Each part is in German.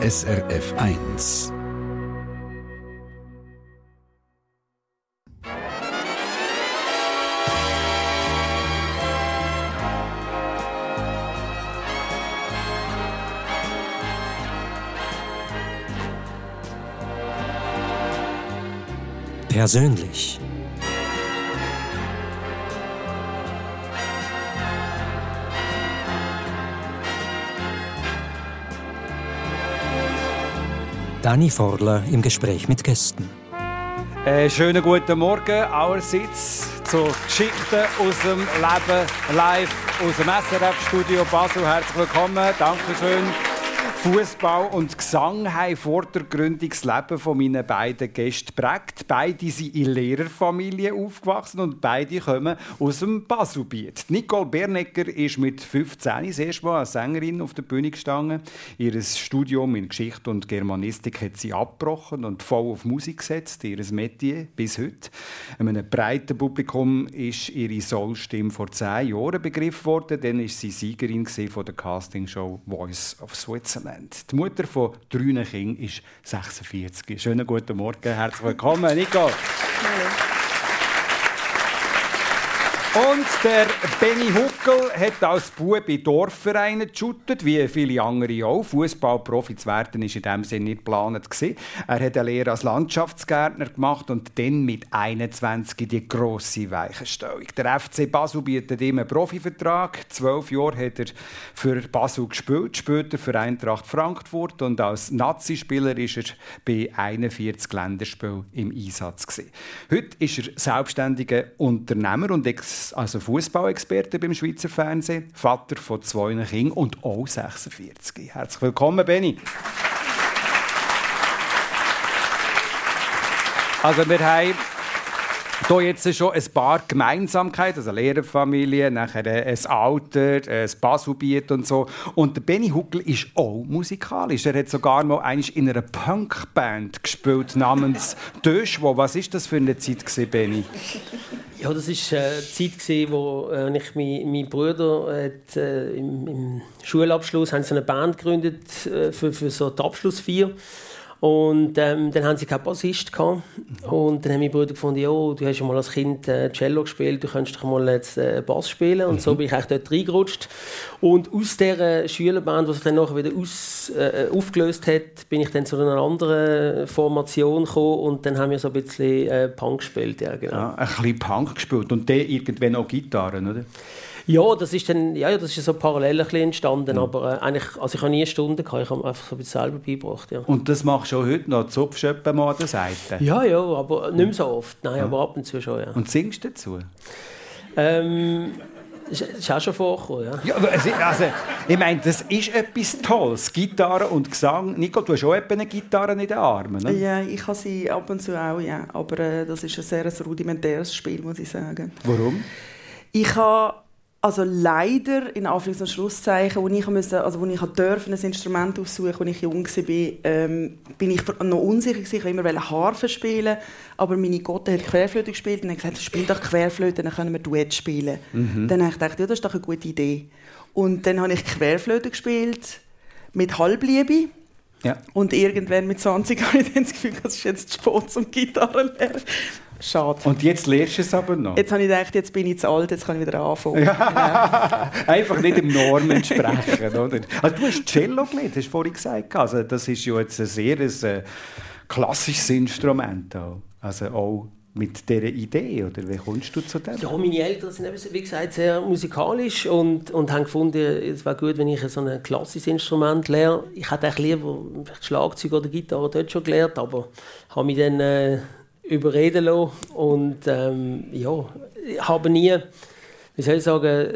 SRF 1. Persönlich. Dani Forler im Gespräch mit Gästen. Äh, schönen guten Morgen allerseits zu Geschichten aus dem Leben live aus dem SRF-Studio Basel. Herzlich willkommen, Dankeschön. Fußball und Gesang haben vor das Leben von meinen beiden Gästen prägt. Beide sind in Lehrerfamilien aufgewachsen und beide kommen aus dem Baselbiet. Nicole Bernecker ist mit 15 das erste Mal als Sängerin auf der Bühne gestanden. Ihr Studium in Geschichte und Germanistik hat sie abgebrochen und voll auf Musik gesetzt, ihr Metier bis heute. Einem breiten Publikum ist ihre Soulstimme vor zehn Jahren begriffen worden. Dann war sie Siegerin von der Castingshow Voice of Switzerland. Talent. Die Mutter von drei Kindern ist 46. Schönen guten Morgen, herzlich willkommen, Nico. Hallo. Und der Benny Huckel hat als Bub in Dorfvereinen geshootet, wie viele andere auch. Fußballprofi zu werden war in dem Sinne nicht geplant. Er hat eine Lehre als Landschaftsgärtner gemacht und dann mit 21 die grosse Weichenstellung. Der FC Basel bietet ihm einen Profivertrag. Zwölf Jahre hat er für Basel gespielt, später für Eintracht Frankfurt und als Nazi-Spieler ist er bei 41 Länderspielen im Einsatz. Heute ist er selbstständiger Unternehmer und ex also Fußballexperte beim Schweizer Fernsehen, Vater von zwei Kindern und auch 46. Herzlich willkommen, Benny. Also wir haben hier jetzt schon ein paar Gemeinsamkeiten, also Lehrerfamilie, nachher ein Alter, ein Baselbiet und so. Und der Benny Huckel ist auch musikalisch. Er hat sogar mal in einer Punkband gespielt namens Döschwo. Was ist das für eine Zeit, gewesen, Benny? Ja, das war äh, die Zeit, wo äh, ich mein, mein Bruder hat, äh, im, im, Schulabschluss haben sie eine Band gegründet äh, für, für so die Abschlussfeier. Und ähm, dann haben sie keinen Bassist gehabt. Und dann haben mein Bruder gefunden, ja, du hast ja mal als Kind äh, Cello gespielt, du könntest doch mal jetzt äh, Bass spielen. Und mhm. so bin ich eigentlich dort reingerutscht. Und aus dieser Schülerband, die sich dann nachher wieder aus, äh, aufgelöst hat, bin ich dann zu einer anderen Formation gekommen und dann haben wir so ein bisschen äh, Punk gespielt. Ja, genau. Ah, ein bisschen Punk gespielt und dann irgendwann auch Gitarren, oder? Ja, das ist dann, ja, das ist so parallel ein entstanden, mhm. aber äh, eigentlich, also ich habe nie Stunden gehabt, ich habe einfach so ein bisschen selber beigebracht, ja. Und das machst du auch heute noch, zupfst du mal an der Seite? Ja, ja, aber nicht mehr so oft, nein, ja. aber ab und zu schon, ja. Und singst du dazu? Ähm, das ist auch schon vorgekommen, ja. ja also, ich meine, das ist etwas Tolles. Gitarre und Gesang. Nico, du hast auch eine Gitarre in den Armen, ne? Ja, ich habe sie ab und zu auch, ja. Aber äh, das ist ein sehr rudimentäres Spiel, muss ich sagen. Warum? Ich habe also leider, in Anführungs- und Schlusszeichen, wo ich, musste, also wo ich durfte, ein Instrument aussuchen als ich jung war, ähm, bin ich noch unsicher gewesen. Ich wollte immer Harfe spielen, aber meine Gotte hat Querflöte gespielt und hat gesagt, spiel doch Querflöte, dann können wir Duett spielen. Mhm. Dann habe ich gedacht, ja, das ist doch eine gute Idee. Und dann habe ich Querflöte gespielt mit Halbliebe. Ja. Und irgendwann mit 20 habe ich dann das Gefühl, das ist jetzt Sport zum Gitarrenlernen. Schade. Und jetzt lernst du es aber noch? Jetzt habe ich gedacht, jetzt bin ich zu alt, jetzt kann ich wieder anfangen. Ja. Einfach nicht dem Norm entsprechen, oder? Also du hast Cello gelernt, hast du vorhin gesagt. Also das ist ja jetzt ein sehr ein, äh, klassisches Instrument. Auch. Also auch mit dieser Idee, oder wie kommst du zu dem? Ja, meine Eltern sind eben, wie gesagt, sehr musikalisch und, und haben gefunden, es wäre gut, wenn ich so ein klassisches Instrument lerne. Ich hätte eigentlich lieber Schlagzeug oder Gitarre dort schon gelernt, aber habe mich dann... Äh, überreden lassen. Und ähm, ja, habe nie, wie soll ich sagen,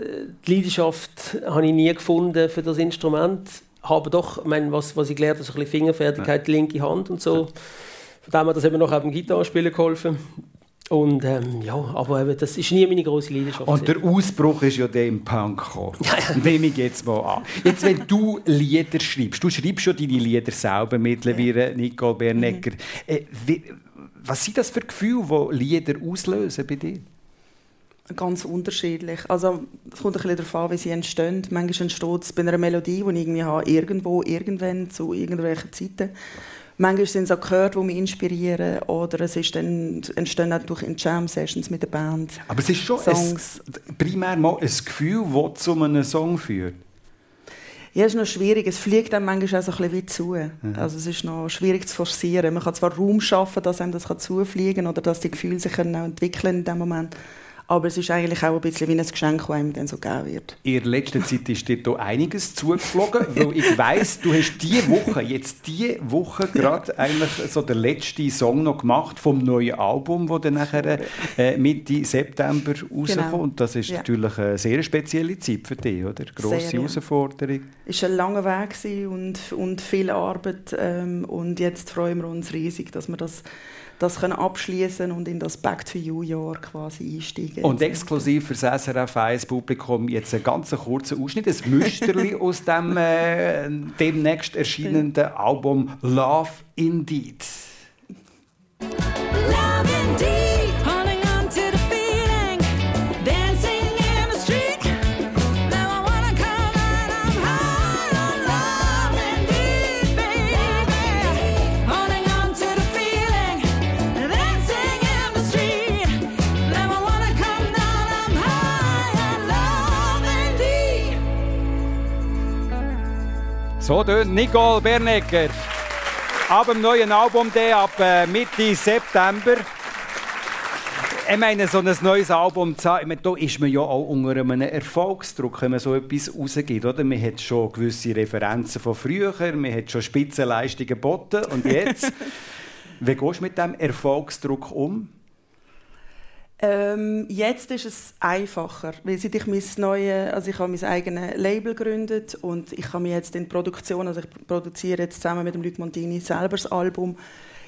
die Leidenschaft habe ich nie gefunden für das Instrument. Habe doch, ich meine, was, was ich gelernt habe, so ein bisschen Fingerfertigkeit, ja. linke Hand und so. Von dem hat das eben noch auf dem Gitarrespielen geholfen. Und ähm, ja, aber eben, das ist nie meine große Leidenschaft. Und der Ausbruch ist ja der im Punk gekommen. Nehme ich jetzt mal an. Jetzt, wenn du Lieder schreibst, du schreibst schon deine Lieder selber mittlerweile, Nicole Bernecker. Mhm. Äh, wie, was sind das für Gefühle, die Lieder auslösen bei dir? Ganz unterschiedlich. Also, es kommt ein bisschen darauf an, wie sie entstehen. Manchmal entsteht es bei einer Melodie, die ich irgendwie habe, irgendwo, irgendwann, zu irgendwelchen Zeiten. Manchmal sind es auch Chöre, die mich inspirieren. Oder es ist dann, entstehen auch durch Jam-Sessions mit der Band. Aber es ist schon Songs. Ein, primär mal ein Gefühl, das zu einem Song führt. Ja, es ist noch schwierig. Es fliegt einem manchmal auch so ein bisschen wie zu. Mhm. Also es ist noch schwierig zu forcieren. Man kann zwar Raum schaffen, dass einem das zufliegen kann oder dass die Gefühle sich auch entwickeln in dem Moment. Aber es ist eigentlich auch ein bisschen wie ein Geschenk, das einem dann so gegeben wird. In letzter Zeit ist dir da einiges zugeflogen, weil ich weiss, du hast diese Woche, jetzt diese Woche gerade eigentlich so den letzten Song noch gemacht vom neuen Album, das dann nachher äh, Mitte September rauskommt. Genau. Und das ist ja. natürlich eine sehr spezielle Zeit für dich, oder? Grosse sehr, Herausforderung. Es war ein langer Weg und, und viel Arbeit ähm, und jetzt freuen wir uns riesig, dass wir das das können abschließen und in das Back to You Jahr quasi einsteigen. Und exklusiv für das SRF 1 Publikum jetzt einen ganz kurzen Ausschnitt, ein Müsterli aus dem äh, demnächst erscheinenden Album Love Indeed. Love Indeed. So tönt Nicole Bernegger. Ab dem neuen Album der ab äh, Mitte September. Ich meine, so ein neues Album zu haben, da ist man ja auch unter einem Erfolgsdruck, wenn man so etwas rausgibt. Oder? Man hat schon gewisse Referenzen von früher, man hat schon Spitzenleistungen geboten. Und jetzt, wie gehst du mit diesem Erfolgsdruck um? Ähm, jetzt ist es einfacher, weil seit ich mein neue, also ich habe mein eigenes Label gegründet und ich habe mich jetzt in Produktion, also ich produziere jetzt zusammen mit dem Luc Montini selber das Album.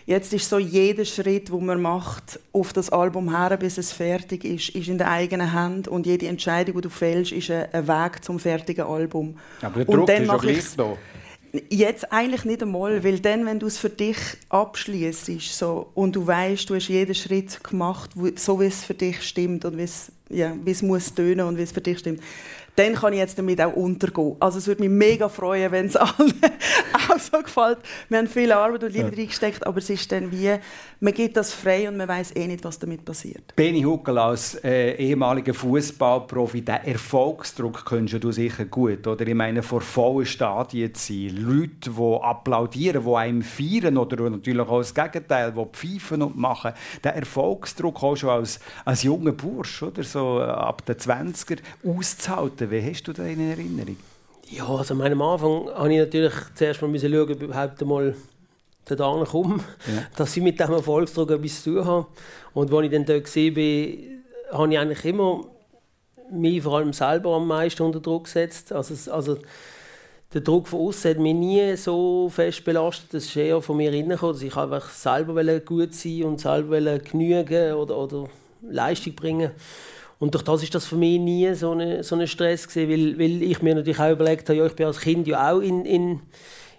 Jetzt ist so jeder Schritt, wo man macht auf das Album her, bis es fertig ist, ist in der eigenen Hand und jede Entscheidung, die du fällst, ist ein Weg zum fertigen Album. Aber der Druck und dann ist ja gleich da. Jetzt eigentlich nicht einmal, weil dann, wenn du es für dich abschließt so, und du weißt, du hast jeden Schritt gemacht, so wie es für dich stimmt und wie es, ja, wie es muss tönen und wie es für dich stimmt, dann kann ich jetzt damit auch untergehen. Also es würde mich mega freuen, wenn es allen auch so gefällt. Wir haben viel Arbeit und Liebe ja. reingesteckt, aber es ist dann wie, man gibt das frei und man weiß eh nicht, was damit passiert. Beni Huckel als äh, ehemaliger Fußballprofi, der Erfolgsdruck kennst du sicher gut, oder? Ich meine, vor vollen Stadien zu sein, Leute, die applaudieren, die einem feiern oder natürlich auch das Gegenteil, die pfeifen und machen. Der Erfolgsdruck auch schon als, als junger Bursch, oder? So äh, ab den 20er auszuhalten Wie hast du das in Erinnerung? Ja, also am Anfang habe ich natürlich zuerst mal schauen, ob ich überhaupt einmal da komme, ja. dass ich mit diesem Erfolgsdruck etwas zu tun habe. Und als ich dann dort war, habe ich eigentlich immer mich vor allem selber am meisten unter Druck gesetzt. Also, also der Druck von außen hat mich nie so fest belastet. Das ist eher von mir reingekommen, dass ich einfach selber gut sein und selber genügen oder, oder Leistung bringen und durch das ist das für mich nie so ein so Stress gewesen, weil, weil ich mir natürlich auch überlegt habe, ja, ich bin als Kind ja auch in, in,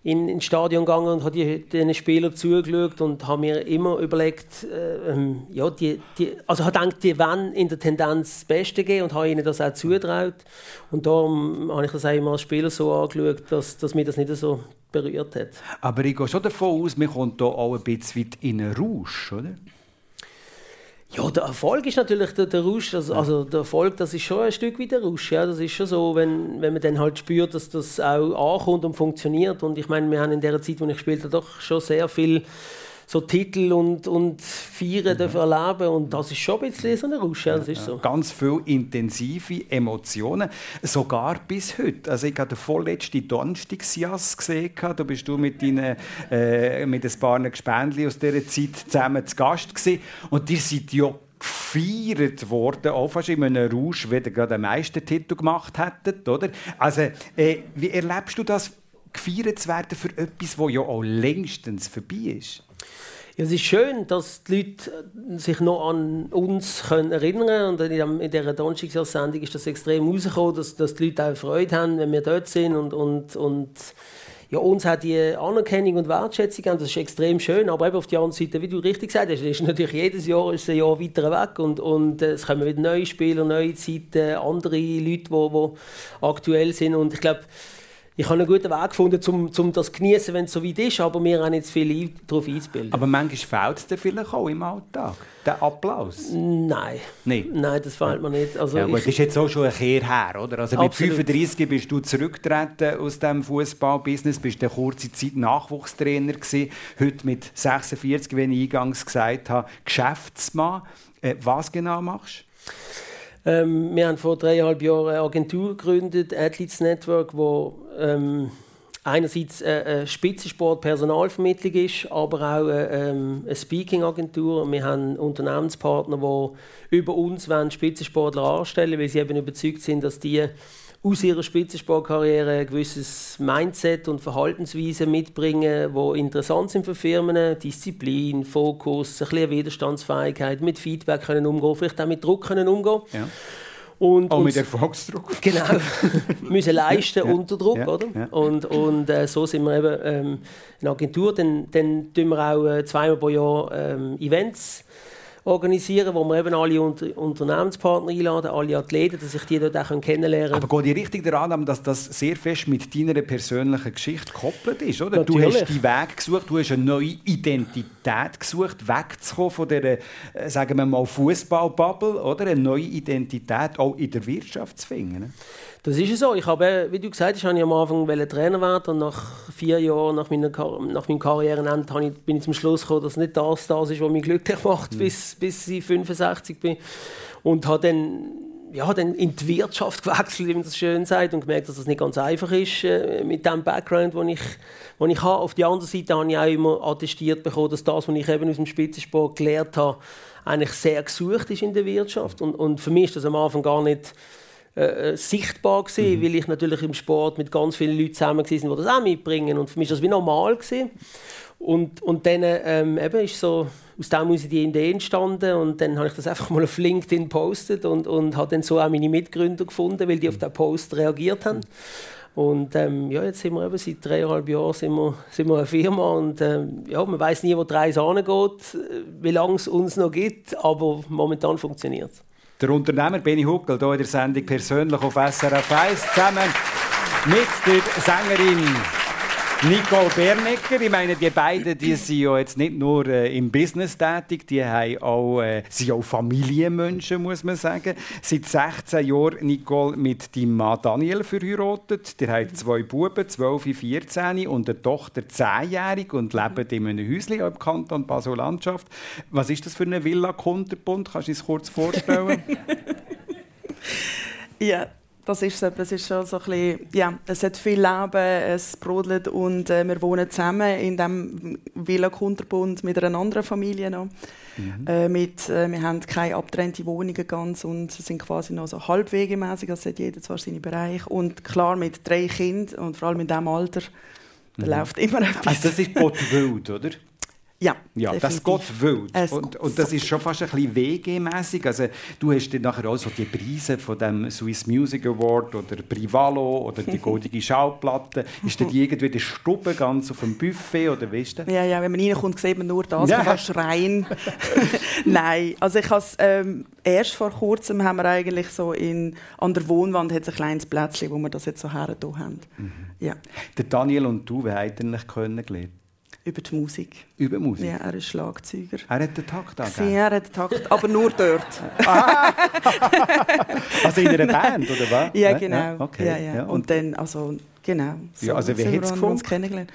in, ins Stadion gegangen und habe den Spielern zugeschaut und habe mir immer überlegt, äh, ähm, ja, die, die, also habe gedacht, die wollen in der Tendenz das Beste geben und habe ihnen das auch zutraut. Und darum habe ich das auch immer als Spieler so angeschaut, dass, dass mich das nicht so berührt hat. Aber ich gehe schon davon aus, man kommt hier auch ein bisschen in einen Rausch, oder? Ja, der Erfolg ist natürlich der, der Rausch. Also, also, der Erfolg, das ist schon ein Stück wie der Rausch. Ja, das ist schon so, wenn, wenn man dann halt spürt, dass das auch ankommt und funktioniert. Und ich meine, wir haben in der Zeit, wo ich gespielt habe, doch schon sehr viel so Titel und, und Feiern mhm. erleben und das ist schon ein bisschen so ein Rausch, ja, das ist so. Ganz viele intensive Emotionen, sogar bis heute. Also ich habe den vorletzten Donnerstagsjass gesehen, da bist du mit, deinen, äh, mit ein paar Gespendli aus dieser Zeit zusammen zu Gast gewesen. und die sind ja gefeiert worden, auch fast in einem Rausch, wie ihr gerade den Meistertitel gemacht hättet, oder? Also, äh, wie erlebst du das, gefeiert zu werden für etwas, das ja auch längstens vorbei ist? Ja, es ist schön, dass die Leute sich noch an uns können erinnern können. In dieser Donnerstagssendung ist das extrem rausgekommen, dass, dass die Leute auch Freude haben, wenn wir dort sind. Und, und, und ja, uns hat die Anerkennung und Wertschätzung gegeben. Das ist extrem schön. Aber eben auf der anderen Seite, wie du richtig gesagt hast, ist natürlich jedes Jahr ist ein Jahr weiter weg und, und äh, es kommen wieder neue Spieler, neue Zeiten, andere Leute, die, die aktuell sind. Und ich glaube, ich habe einen guten Weg gefunden, um, um das zu genießen, wenn es so weit ist, aber auch nicht zu viel darauf einzubilden. Aber manchmal fehlt es dir vielleicht auch im Alltag, der Applaus? Nein. Nein? Nein, das fehlt mir nicht. Also ja, gut, ich, das ist jetzt auch schon ein Kehr her, oder? Also Absolut. mit 35 bist du zurückgetreten aus dem Fußballbusiness, bist eine kurze Zeit Nachwuchstrainer gewesen. Heute mit 46, wie ich eingangs gesagt habe, Geschäftsmann. Äh, was genau machst du? Ähm, wir haben vor dreieinhalb Jahren eine Agentur gegründet, Athletes Network, wo ähm, einerseits eine, Spitzensport-Personalvermittlung ist, aber auch eine, ähm, Speaking-Agentur. Wir haben Unternehmenspartner, die über uns wollen Spitzensportler anstellen weil sie eben überzeugt sind, dass die aus ihrer Spitzensportkarriere ein gewisses Mindset und Verhaltensweise mitbringen, wo interessant sind für Firmen. Disziplin, Fokus, ein bisschen Widerstandsfähigkeit, mit Feedback können umgehen, vielleicht auch mit Druck können umgehen. Ja. Und, Auch mit Erfolgsdruck. Genau, müssen leisten Ja, unter Druck, ja, oder? ja. Und, und äh, so sind wir eben ähm, eine Agentur. Dann, dann tun wir auch äh, zweimal pro Jahr ähm, Events organisieren, wo wir eben alle Unter Unternehmenspartner einladen, alle Athleten, dass sich die dort auch kennenlernen Aber geht die richtig der Annahme, dass das sehr fest mit deiner persönlichen Geschichte gekoppelt ist, oder? Du hast deinen Weg gesucht, du hast eine neue Identität gesucht, wegzukommen von dieser, äh, sagen wir mal, Fußballbubble, oder? Eine neue Identität auch in der Wirtschaft zu finden. Das ist so. Ich habe, wie du gesagt hast, habe ich am Anfang Trainer werden und nach vier Jahren nach, meiner nach meinem Karrierenende bin ich zum Schluss gekommen, dass nicht das das ist, was mich glücklich macht, bis, bis ich 65 bin. Und habe dann, ja, dann in die Wirtschaft gewechselt, wie man das schön sagt, und gemerkt, dass das nicht ganz einfach ist äh, mit dem Background, den ich, den ich habe. Auf der anderen Seite habe ich auch immer attestiert bekommen, dass das, was ich eben aus dem Spitzensport gelernt habe, eigentlich sehr gesucht ist in der Wirtschaft. Und, und für mich ist das am Anfang gar nicht äh, äh, sichtbar gewesen, weil ich natürlich im Sport mit ganz vielen Leuten zusammen war, die das auch mitbringen. Und für mich war das wie normal. Gewesen. Und, und dann ähm, eben ist so, aus dem ist die Idee entstanden und dann habe ich das einfach mal auf LinkedIn gepostet und, und habe dann so auch meine Mitgründer gefunden, weil die auf den Post reagiert haben. Und ähm, ja, jetzt sind wir eben seit dreieinhalb Jahren sind wir, sind wir eine Firma und ähm, ja, man weiß nie, wo die Reise angeht, äh, wie lange es uns noch gibt, aber momentan funktioniert es. Der Unternehmer Benny Huckel, hier in der Sendung persönlich auf SRF 1, zusammen mit der Sängerin Nicole Bernecker. Ich meine, die beiden die sind ja jetzt nicht nur äh, im Business tätig, die haben auch, äh, sind auch Familienmenschen, muss man sagen. Seit 16 Jahren, Nicole, mit deinem Mann Daniel verheiratet. Die haben zwei Buben, 12 und 14 und eine Tochter, 10-jährig und leben in einem Häuschen im Kanton Basel-Landschaft. Was ist das für eine Villa Kunterbund? Kannst du es kurz vorstellen? Ja, das ist so. Es ist schon so ein bisschen, ja, es hat viel Leben, es brodelt und äh, wir wohnen zusammen in dem Villa Kunterbund mit einer anderen Familie noch. Äh, mit, äh, wir haben keine abgetrennte Wohnungen ganz und sind quasi noch so halbwegemäßig, also hat jeder zwar seinen Bereich und klar mit drei Kindern und vor allem in diesem Alter, da läuft immer etwas. Also das ist Gott wild, oder? Ja, Ja, das definitiv. Gott wild. Es Und, und das ist schon fast ein bisschen WG-mässig. Also, du hast dann nachher auch so die Preise von dem Swiss Music Award oder Privalo oder die goldige Schallplatte. Ist dann die irgendwie der Stube ganz auf dem Buffet oder weißt du? Ja, ja, wenn man reinkommt, sieht man nur das, Ja. man kann schreien. Nein, also ich has, ähm, erst vor kurzem haben wir eigentlich so in, an der Wohnwand ein kleines Plätzchen, wo wir das jetzt so her haben. Mhm. Ja, Der Daniel und du, habt ihr euch kennengelernt? Über die Musik. Über Musik? Ja, er ist Schlagzeuger. Er hat den Takt Ja, angegeben. er hat Takt, aber nur dort. Also in einer Band, oder was? Ja, genau. Okay. Ja, ja. Und, Und, dann, also, genau. So Ja, also wie wir uns gefunkt? kennengelernt.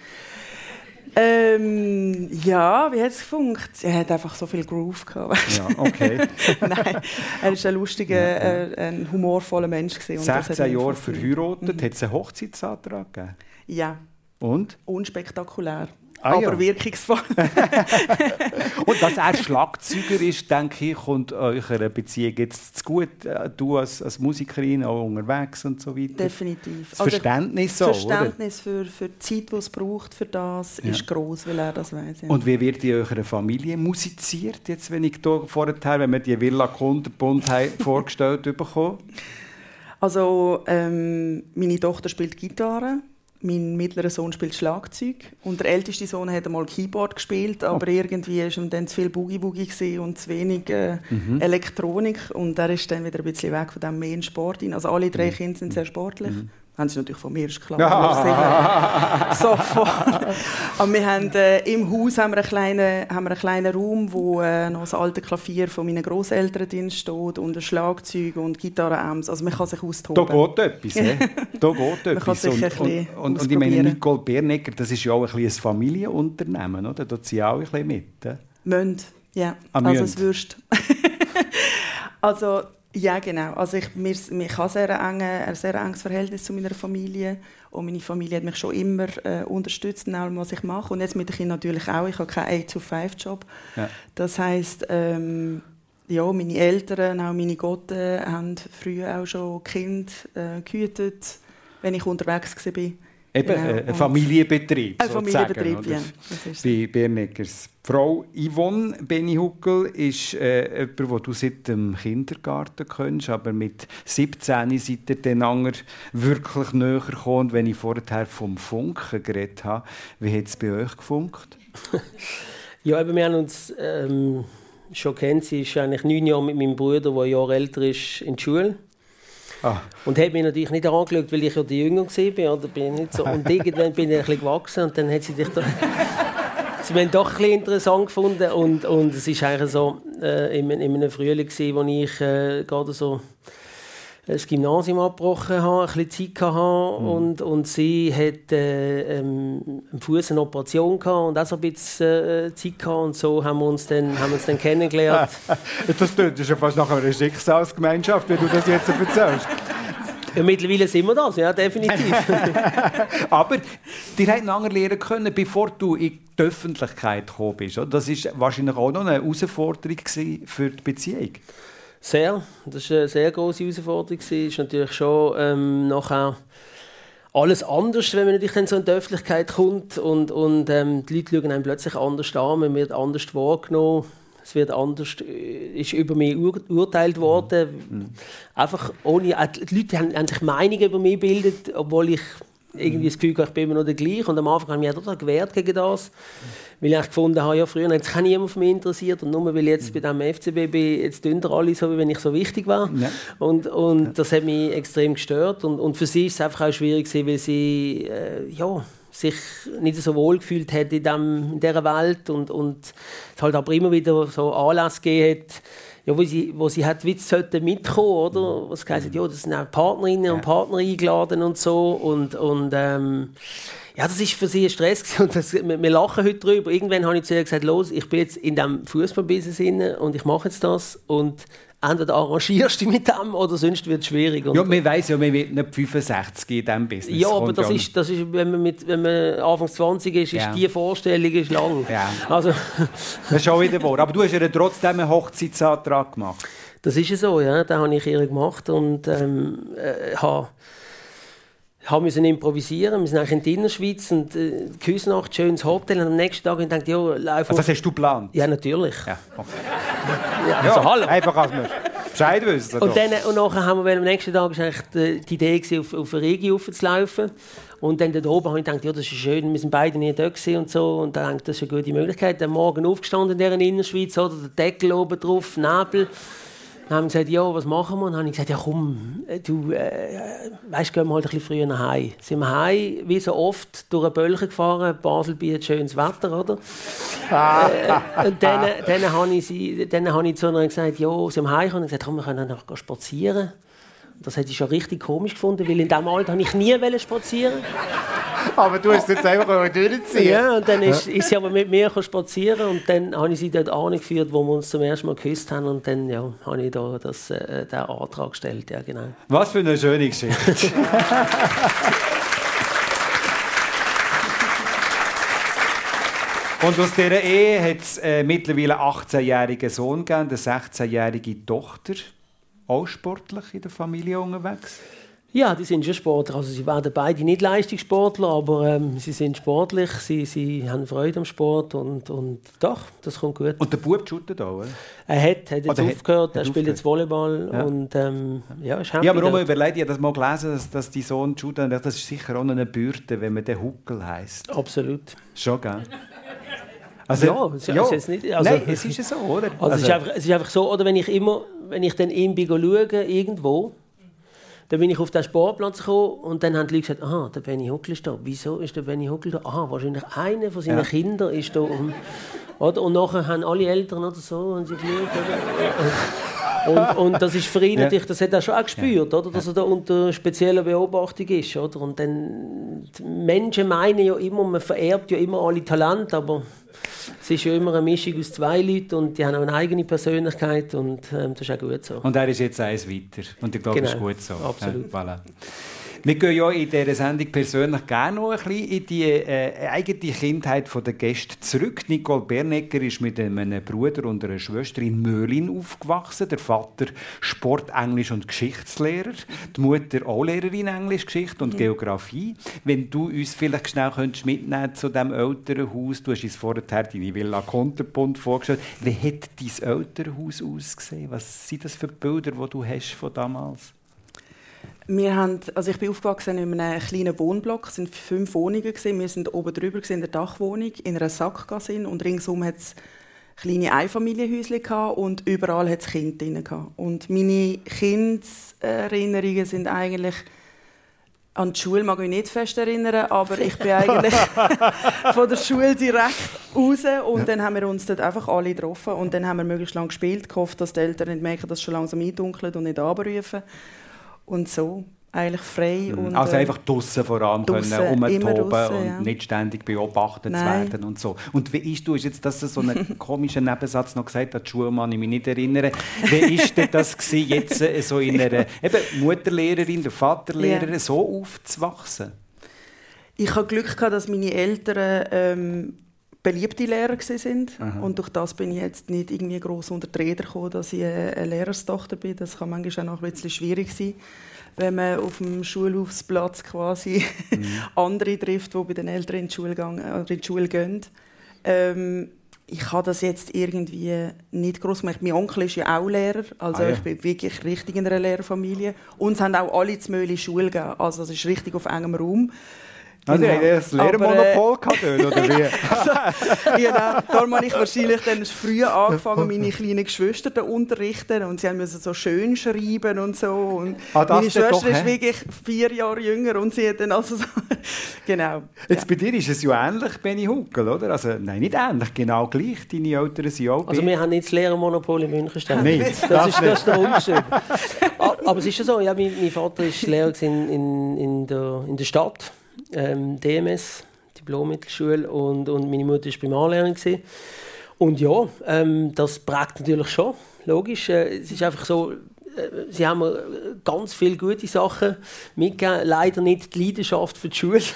Ähm, ja, wie hat es gefunkt? Er hat einfach so viel Groove gehabt. ja, okay. Nein, er ist ein lustiger, äh, ein humorvoller Mensch gewesen. und das hat 16 ihm Jahre verheiratet. Hat es einen Hochzeitsantrag gegeben? Ja, Und? unspektakulär, Ah, aber ja. wirkungsvoll. Und dass er Schlagzeuger ist, denke ich, kommt eurer Beziehung jetzt zu gut. Äh, Du als, als Musikerin auch unterwegs und so weiter. Definitiv. Das Verständnis so, Verständnis für, für die Zeit, die es braucht für das, Ja. ist groß, weil er das weiß. Ja. Und wie wird in eurer Familie musiziert, jetzt, wenn ich hier vorher, wenn wir die Villa Kunterbund vorgestellt bekommen? Also ähm, meine Tochter spielt Gitarre. Mein mittlerer Sohn spielt Schlagzeug und der älteste Sohn hat einmal Keyboard gespielt, aber oh. irgendwie war ihm dann zu viel Boogie Boogie und zu wenig äh, mhm. Elektronik und er ist dann wieder ein bisschen weg von dem mehr in Sport hin. Also alle drei mhm. Kinder sind sehr sportlich. Mhm haben sie natürlich von mir, ist klar. Sofort. Aber wir haben, äh, im Haus haben wir, einen kleinen, haben wir einen kleinen Raum, wo äh, noch das alte Klavier von meinen Großeltern drin steht und ein Schlagzeug und Gitarrenamps. Also man kann sich austoben. Da geht etwas, he? Da geht etwas. Man sich und, und, und, und ich meine, Nicole Bernegger, das ist ja auch ein, ein Familienunternehmen, oder? Da ziehen auch ein bisschen mit. He? Münd, ja. Ah, also es würst. also ja, genau. Also ich, mir, ich habe sehr enge, ein sehr enges Verhältnis zu meiner Familie und meine Familie hat mich schon immer äh, unterstützt in allem, was ich mache. Und jetzt mit den Kindern natürlich auch. Ich habe keinen 8-to-5-Job. Ja. Das heisst, ähm, ja, meine Eltern, auch meine Gotten, haben früher auch schon Kinder äh, gehütet, wenn ich unterwegs war. Eben, genau. Äh, ein Familienbetrieb. Ein Familienbetrieb, ja. Bei Berneckers. Frau Yvonne Benihuckel ist äh, jemand, den du seit dem Kindergarten kennst, aber mit 17 seid ihr dann wirklich näher gekommen. wenn ich vorher vom Funken geredet habe, wie hat es bei euch gefunkt? ja, eben, wir haben uns ähm, schon kennt. Sie ist eigentlich neun Jahre mit meinem Bruder, der ein Jahr älter ist, in der Schule. Ah. Und hat mich natürlich nicht angeschaut, weil ich ja die Jünger war. Oder bin nicht so. Und irgendwann bin ich ein bisschen gewachsen und dann hat sie dich da sie haben doch ein interessant gefunden und, und es war eigentlich so äh, in, in einem Frühling, gewesen, wo ich äh, gerade so das Gymnasium abgebrochen habe, ein bisschen Zeit hatte mhm. und, und sie hat äh, ähm, am Fuß eine Operation gehabt und auch so ein bisschen äh, Zeit gehabt und so haben wir uns dann, haben wir uns dann kennengelernt. das klingt ja fast nach einer Schicksalsgemeinschaft, wie du das jetzt erzählst. Ja, mittlerweile sind wir das, ja, definitiv. Aber die hätten einander lernen können, bevor du in die Öffentlichkeit gekommen bist. Das war wahrscheinlich auch noch eine Herausforderung für die Beziehung. Sehr. Das war eine sehr große Herausforderung. Es ist natürlich schon ähm, nachher alles anders, wenn man natürlich dann so in die Öffentlichkeit kommt und, und ähm, die Leute schauen einem plötzlich anders an, man wird anders wahrgenommen es wird anders, äh, ist über mich ur, urteilt worden. Mhm. Einfach ohne, äh, die Leute haben, haben sich Meinungen über mich gebildet, obwohl ich irgendwie das Gefühl ich bin immer noch der gleiche. Und am Anfang habe ich mich total gewehrt gegen das. Weil ich gefunden habe, ja, früher hat sich niemand für mich interessiert. Und nur weil ich jetzt bei diesem FCB bin, jetzt tun alle so, wie wenn ich so wichtig war. Ja. Und, und ja. das hat mich extrem gestört. Und, und für sie ist es einfach auch schwierig, weil sie, äh, ja, sich nicht so wohl gefühlt hat in, dem, in dieser Welt und, und es halt aber immer wieder so Anlass gegeben hat, ja, wo sie, wo sie hat, wie sollten mitkommen, oder? Was gesagt ja, das sind auch Partnerinnen ja. und Partner eingeladen und so und, und ähm, ja, das ist für sie ein Stress und das, wir, wir, lachen heute drüber. Irgendwann habe ich zu ihr gesagt, los, ich bin jetzt in diesem Fußballbusiness und ich mache jetzt das und entweder arrangierst du mit dem oder sonst wird es schwierig. Und ja, man weiss ja, man wird nicht 65 in diesem Business. Ja, aber das ist, das ist, wenn man, mit, wenn man Anfang 20 ist, ist ja. die Vorstellung ist lang. Ja. Also. das ist schon wieder wahr. Aber du hast ja trotzdem einen Hochzeitsantrag gemacht. Das ist ja so, ja. Den habe ich ihr gemacht und ähm, äh, habe haben müssen improvisieren. Wir sind eigentlich in der Innerschweiz und äh, Küsnacht, schönes Hotel. Und am nächsten Tag ich ja, lauf also das hast du geplant? Ja, natürlich. Ja, okay. ja, also, hallo. Einfach als wir Bescheid wissen. Und, dann, und nachher haben wir am nächsten Tag eigentlich die, die Idee gewesen, auf, auf eine Regie aufzulaufen. Und dann dort oben habe ich gedacht, ja, das ist schön, wir sind beide nie dort und so. Und dann dachte das ist eine gute Möglichkeit. Dann morgen aufgestanden in der Innerschweiz, oder der Deckel oben drauf, Nebel. Dann haben sie gesagt, ja, was machen wir? Und dann habe ich gesagt, ja komm, äh, du, äh, weißt, gehen wir halt ein bisschen früher nach Hause. Sind wir heim, wie so oft, durch eine Bölche gefahren. Basel bietet schönes Wetter, oder? äh, und dann, dann habe ich, sie, dann habe ich zu ihnen gesagt, ja, sind wir heim? Und ich gesagt, komm, wir können noch spazieren. Das hätte ich schon richtig komisch gefunden, weil in diesem Alter habe ich nie spazieren Aber du hast jetzt einfach durchziehen. Ja, und dann ist, ist sie aber mit mir spazieren und dann habe ich sie dort angeführt, wo wir uns zum ersten Mal geküsst haben und dann ja, habe ich da das, äh, den Antrag gestellt. Ja, genau. Was für eine schöne Geschichte. Und aus dieser Ehe hat es äh, mittlerweile einen 18-jährigen Sohn gegeben, eine 16-jährige Tochter auch sportlich in der Familie unterwegs? Ja, die sind schon Sportler. Also sie werden beide nicht Leistungssportler, aber ähm, sie sind sportlich, sie, sie haben Freude am Sport und, und doch, das kommt gut. Und der Bub shootet auch, oder? Er hat, hat jetzt Oder aufgehört, hat er spielt aufgehört. jetzt Volleyball Ja. und ähm, ja, ist happy Ja, aber dort. überlegt, ich habe das mal gelesen, dass, dass die Sohn shootet. Das ist sicher auch eine Bürde, wenn man den Huckel heisst. Absolut. Schon, gell? Ja, es ist jetzt nicht- also- Nein, es ist ja so, oder? Also, es, ist einfach, es ist einfach so, oder wenn ich immer, wenn ich dann bin schaue, irgendwo, dann bin ich auf den Sportplatz gekommen und dann haben die Leute gesagt, aha, der Benny Huckel ist da. Wieso ist der Benny Huckel da? Aha, wahrscheinlich einer von seinen Ja. Kindern ist da. Um, oder? Und nachher haben alle Eltern oder so und sie geschaut? Und, und das ist für ihn Ja. natürlich, das hat er schon auch gespürt, oder? dass er da unter spezieller Beobachtung ist. Oder? Und dann, die Menschen meinen ja immer, man vererbt ja immer alle Talente, aber es ist ja immer eine Mischung aus zwei Leuten und die haben auch eine eigene Persönlichkeit und ähm, das ist auch gut so. Und er ist jetzt eins weiter. Und ich glaube, das ist Genau, gut so. absolut. Ja, voilà. Wir gehen ja in dieser Sendung persönlich gerne noch ein bisschen in die äh, eigene Kindheit der Gäste zurück. Nicole Bernegger ist mit einem Bruder und einer Schwester in Möhlin aufgewachsen. Der Vater Sport, Englisch und Geschichtslehrer. Die Mutter auch Lehrerin Englisch, Geschichte und Geografie. Wenn du uns vielleicht schnell könntest mitnehmen zu diesem Elternhaus. Du hast uns vorher deine Villa Konterbund vorgestellt. Wie hat dein Elternhaus ausgesehen? Was sind das für Bilder, die du hast von damals? Wir haben, also ich bin aufgewachsen in einem kleinen Wohnblock. Es sind fünf Wohnungen gewesen. Wir sind oben drüber in der Dachwohnung in einer Sackgasse und ringsum hat es kleine Einfamilienhäuschen gehabt und überall hat es Kinder drin gehabt. Und meine Kindserinnerungen sind eigentlich an die Schule mag ich mich nicht fest erinnern, aber ich bin eigentlich von der Schule direkt raus und dann haben wir uns dort einfach alle getroffen und dann haben wir möglichst lange gespielt, gehofft, dass die Eltern nicht merken, dass es schon langsam eindunkelt und nicht anrufen und so eigentlich frei und also äh, einfach draussen voran draussen, können, rumtoben draussen, und ja. nicht ständig beobachtet zu werden und so. Und wie ist, du hast jetzt das so einen komischen Nebensatz noch gesagt, an die Schule kann ich mich nicht erinnern. Wie ist denn das gewesen, jetzt äh, so in einer eben Mutterlehrerin, der Vaterlehrerin, Ja. so aufzuwachsen? Ich hatte Glück, gehabt, dass meine Eltern ähm, beliebte Lehrer sind und durch das bin ich jetzt nicht irgendwie groß unter die Räder gekommen, dass ich eine, Lehrerstochter bin. Das kann manchmal auch noch ein bisschen schwierig sein, wenn man auf dem Schulhofsplatz quasi andere trifft, die bei den Eltern in die Schule, gehen, oder in die Schule gehen. Ähm, ich habe das jetzt irgendwie nicht groß gemacht. Mein Onkel ist ja auch Lehrer, also Ah, ja. ich bin wirklich richtig in einer Lehrerfamilie. Uns haben auch alle zu Möhle Schule gegeben, also das ist richtig auf engem Raum. Also, Genau. die das äh, Lehrmonopol gehabt, dort, oder wie? genau. Darum habe ich wahrscheinlich dann früh angefangen, meine kleinen Geschwister zu unterrichten. Und sie haben müssen so schön schreiben und so. Und Ah, meine Schwester doch, ist wirklich vier Jahre jünger und sie hat dann also so... genau. Jetzt bei dir ist es ja ähnlich, Benny Huckel, oder? Also, nein, nicht ähnlich, genau gleich. Deine Eltern sind auch Also wir haben nicht das Lehrermonopol in München stehen. Nicht, das, das ist, das ist der Unterschied. A- Aber es ist ja so, ja, mein, mein Vater war Lehrer in, in, in, der, in der Stadt, ähm, DMS, Diplom-Mittelschule, und, und meine Mutter war Primarlehrerin. gewesen. Und ja, ähm, das prägt natürlich schon, logisch. Äh, es ist einfach so, sie haben mir äh, ganz viele gute Sachen mitgegeben, leider nicht die Leidenschaft für die Schule.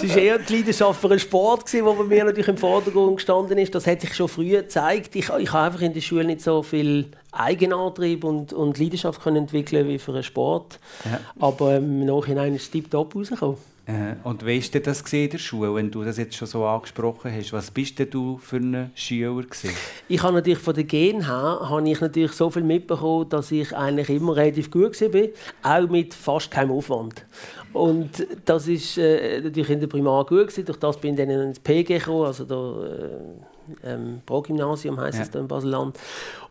Es war eher die Leidenschaft für den Sport, wo bei mir natürlich im Vordergrund gestanden ist. Das hat sich schon früher gezeigt. Ich, ich habe einfach in der Schule nicht so viel Eigenantrieb und, und Leidenschaft können entwickeln wie für einen Sport. Ja. Aber ähm, im Nachhinein ist es tiptop rausgekommen. Äh, Und wie war das in der Schule, wenn du das jetzt schon so angesprochen hast? Was bist denn du für ein Schüler gewesen? Ich habe natürlich von den Gen her habe ich natürlich so viel mitbekommen, dass ich eigentlich immer relativ gut war, auch mit fast keinem Aufwand. Und das ist äh, natürlich in der Primar gut gewesen. Durch das bin ich dann ins PG gekommen, also der äh, ähm, Pro-Gymnasium heisst Ja. es da in Basel-Land.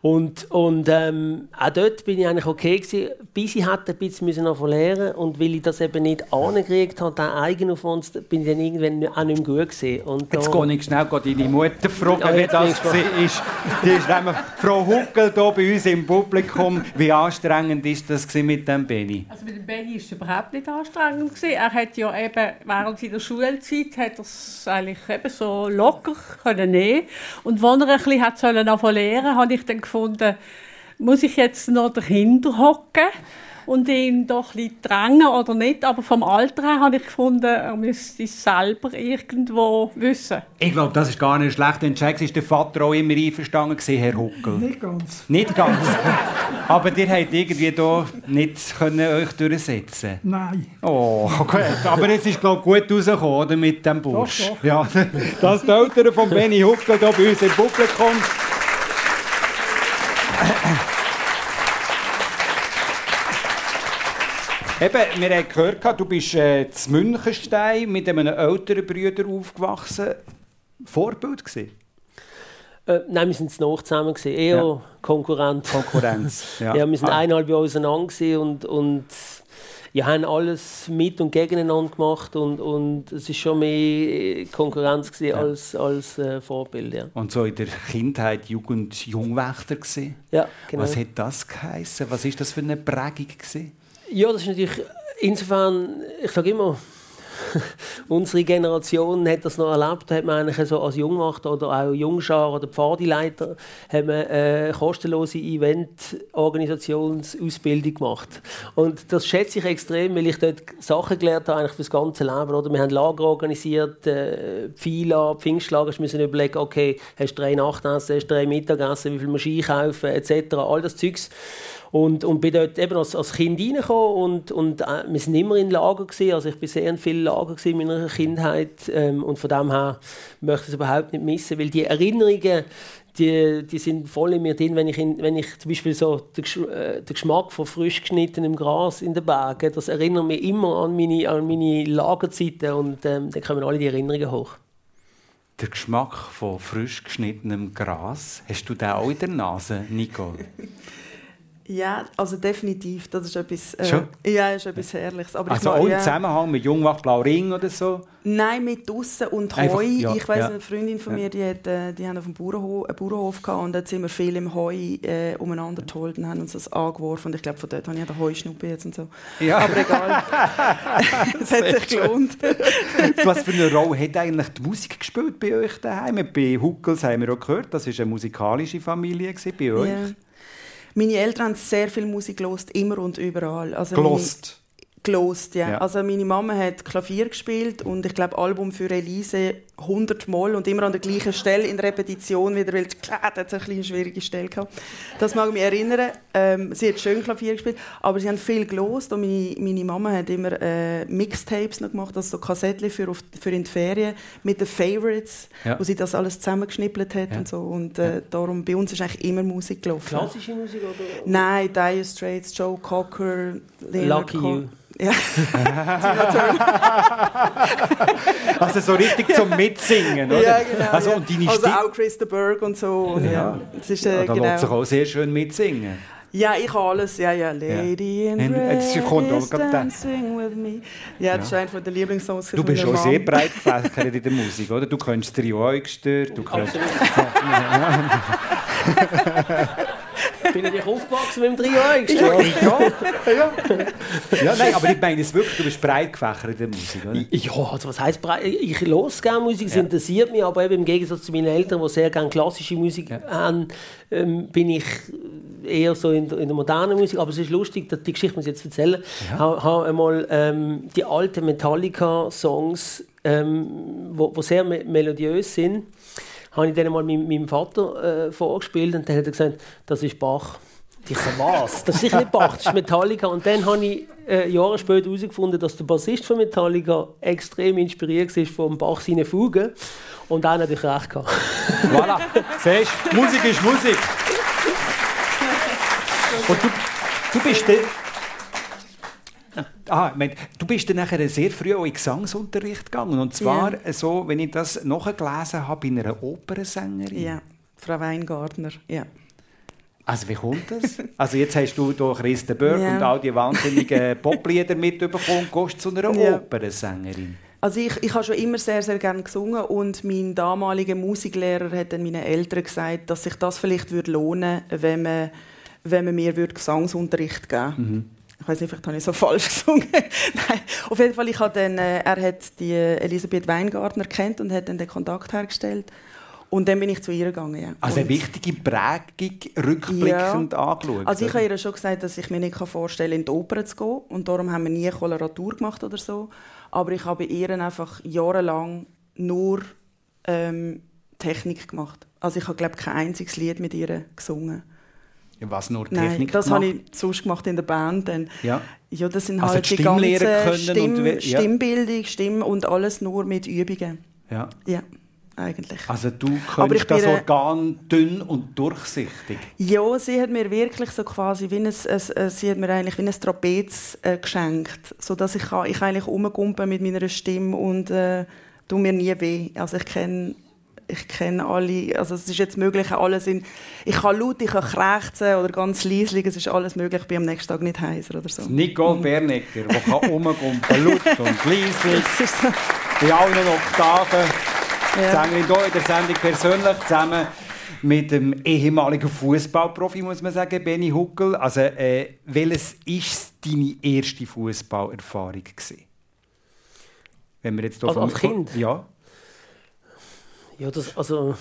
Und, und ähm, auch dort bin ich eigentlich okay gewesen, bis ich hätte ein bisschen müssen noch lernen und weil ich das eben nicht angekriegt habe, den Eigenaufwand, bin ich dann irgendwann auch nicht mehr gut gewesen. Und Jetzt gehe ich schnell deine Mutter fragen, Ja, wie das war. Die ist nämlich Frau Huckel hier bei uns im Publikum. Wie anstrengend ist das gewesen mit dem Benny? Also mit dem Benny war es überhaupt nicht anstrengend. Gewesen. Er hat ja eben während seiner Schulzeit hat er es eigentlich eben so locker können nehmen. Und als er ein bisschen hat sollen lernen, habe ich dann gefunden, muss ich jetzt noch dahinter hocken und ihn doch ein bisschen drängen oder nicht. Aber vom Alter her habe ich gefunden, er müsste es selber irgendwo wissen. Ich glaube, das ist gar nicht schlecht. Entscheid ist der Vater auch immer einverstanden gewesen, Herr Huckel? Nicht ganz. Nicht ganz. Aber ihr habt irgendwie da nicht können euch durchsetzen Nein. Oh, gut. Aber es ist glaube gut rausgekommen oder, mit dem Bursch. Doch, doch. Ja, das die Eltern von Benny Huckel hier bei uns im Publikum. Eben, wir haben gehört, du bist äh, in Münchenstein mit einem älteren Bruder aufgewachsen. Vorbild gewesen? Äh, nein, wir sind es noch zusammen gewesen. Eher Ja. Konkurrent. Konkurrenz. Ja, wir sind Ah. eineinhalb Jahre auseinander und, und ja, haben alles mit und gegeneinander gemacht und, und es ist schon mehr äh, Konkurrenz gewesen als, als äh, Vorbild. Ja, Und so in der Kindheit Jugend Jungwächter gewesen. ja genau. Was hat das geheißen? Was ist das für eine Prägung gewesen? Ja, das ist natürlich insofern, ich sage immer, unsere Generation hat das noch erlebt, hat man eigentlich so als Jungwachter oder auch Jungschar oder Pfadileiter hat man äh, kostenlose Event-Organisationsausbildung gemacht. Und das schätze ich extrem, weil ich dort Sachen gelernt habe eigentlich für das ganze Leben. Oder? Wir haben Lager organisiert, äh, Pfila, Pfingstlager, wir müssen überlegen, okay, hast du drei Nachtessen, hast du drei Mittagessen, wie viel musst du einkaufen, etc. All das Zeugs. Und, und bin dort eben als, als Kind reingekommen und, und äh, wir sind immer in Lager gewesen. Also ich bin sehr in vielen Lager gewesen in meiner Kindheit ähm, und von dem her möchte ich es überhaupt nicht missen, weil die Erinnerungen, die, die sind voll in mir drin, wenn ich, in, wenn ich zum Beispiel so den, Gesch- äh, den Geschmack von frisch geschnittenem Gras in den Bergen, das erinnert mich immer an meine, an meine Lagerzeiten und ähm, dann kommen alle die Erinnerungen hoch. Der Geschmack von frisch geschnittenem Gras, hast du den auch in der Nase, Nico? Ja, also definitiv. Das ist etwas, äh, Schon? ja, ist etwas Herrliches. Aber Also auch im ja. Zusammenhang mit Jungwacht Blau Ring oder so? Nein, mit draussen und Heu. Einfach, ja, ich weiss, ja. eine Freundin von mir, die, hat, äh, die haben auf dem Bauernhof, einen Bauernhof gehabt und dort sind wir viel im Heu äh, umeinander geholt und haben uns das angeworfen. Und ich glaube, von dort habe ich den Heuschnuppe jetzt und so. Ja. Aber egal. Es hat sich gelohnt. Was für eine Rolle hat eigentlich die Musik gespielt bei euch daheim? Bei Huckels haben wir auch gehört, das war eine musikalische Familie bei euch. Meine Eltern haben sehr viel Musik gelost, immer und überall. Also Gelost. Gelost, ja. Ja. Also meine Mama hat Klavier gespielt und ich glaube Album für Elise 100 Mal und immer an der gleichen Stelle in Repetition wieder, weil klar, hat es eine kleine schwierige Stelle gehabt. Das mag ich mich erinnern. Ähm, sie hat schön Klavier gespielt, aber sie haben viel gelost und meine, meine Mama hat immer äh, Mixtapes noch gemacht, also so Kassettchen für, auf, für in die Ferien mit den Favorites, Ja. wo sie das alles zusammengeschnippelt hat Ja. und so und äh, darum bei uns ist eigentlich immer Musik gelaufen. Klassische Musik oder? Nein, Dire Straits, Joe Cocker, Leonard Lucky Cohen. You. Ja. Also so richtig zum Mitsingen, oder? Ja, genau. Also, ja. und deine also auch Chris de Berg und so. Und ja. Das ist, äh, da lässt sich genau. auch sehr schön mitsingen. Ja, ich habe alles. Ja, ja. Lady in Und Red jetzt kommt auch is dancing with me. Ja, das ist einer der Lieblingssongs Du von bist auch sehr breit gefächert in der Musik, oder? Du kennst Trio Eugster, du kennst... Bin ich aufgewachsen mit dem Trio Eugster? Ja, ja. ja, nein, aber ich meine es wirklich, du bist breit gefächert in der Musik, oder? Ja, also was heisst breit? Ich höre gerne Musik, es interessiert mich, aber eben im Gegensatz zu meinen Eltern, die sehr gerne klassische Musik haben, ähm, bin ich eher so in der, in der modernen Musik. Aber es ist lustig, dass die Geschichte muss ich jetzt erzählen. Ich habe habe einmal ähm, die alten Metallica-Songs, ähm, wo, wo sehr me melodiös sind, habe ich dann mal meinem, meinem Vater äh, vorgespielt und dann hat er gesagt, das ist Bach. Ich so, was? Das ist sicher nicht Bach, das ist Metallica. Und dann habe ich äh, Jahre später herausgefunden, dass der Bassist von Metallica extrem inspiriert war von Bach seinen Fugen. Und hat natürlich recht gehabt. Voilà. Siehst Musik ist Musik. Und du, du bist dann... Ah, ich meine, du bist dann nachher sehr früh auch in Gesangsunterricht gegangen. Und zwar Ja. so, wenn ich das nachgelesen habe, bei einer Opernsängerin. Ja, Frau Weingartner. Ja. Also wie kommt das? Also jetzt hast du durch Chris de Burgh Ja. und all die wahnsinnigen Poplieder mitbekommen und gehst zu einer. Opernsängerin. Also ich, ich habe schon immer sehr, sehr gerne gesungen und mein damaliger Musiklehrer hat dann meinen Eltern gesagt, dass sich das vielleicht würde lohnen würde, wenn man, wenn man mir Gesangsunterricht geben würde. Ich weiß nicht, vielleicht habe ich so falsch gesungen. Nein, auf jeden Fall, ich habe dann, äh, er hat die Elisabeth Weingartner kennt und hat dann den Kontakt hergestellt. Und dann bin ich zu ihr gegangen, ja. Also eine wichtige Prägung rückblickend angeschaut. Also ich habe ihr schon gesagt, dass ich mir nicht vorstellen kann, in die Oper zu gehen. Und darum haben wir nie Koloratur gemacht oder so. Aber ich habe ihr einfach jahrelang nur ähm, Technik gemacht. Also ich habe, glaube ich, kein einziges Lied mit ihr gesungen. Was nur Nein, Technik das gemacht? habe ich sonst gemacht in der Band. Dann, Ja. ja, das sind Also halt die die und Stimm, we- ja. Stimmbildung, Stimm und alles nur mit Übungen. ja. Ja, eigentlich. Also du könntest das Organ dünn und durchsichtig. Ja, sie hat mir wirklich so quasi wie ein, ein, sie hat mir eigentlich wie ein Trapez äh, geschenkt, so dass ich kann, ich eigentlich rumgumpen mit meiner Stimme und äh, tu mir nie weh. Also ich kenne ich kenne alle, also es ist jetzt möglich, alles in, ich kann laut, ich kann krächzen oder ganz leislich, es ist alles möglich, ich bin am nächsten Tag nicht heiser oder so. Nicole Bernecker, die kann rumgumpen, laut und leislich, Das ist so. bei allen Oktaven. Ja. Sängerin hier in der Sendung persönlich zusammen mit dem ehemaligen Fußballprofi, muss man sagen, Benny Huckel. Also, äh, welches ist deine erste Fußballerfahrung gewesen? Wenn wir jetzt hier Also vom- als Kind? Ja. Ja, das, also,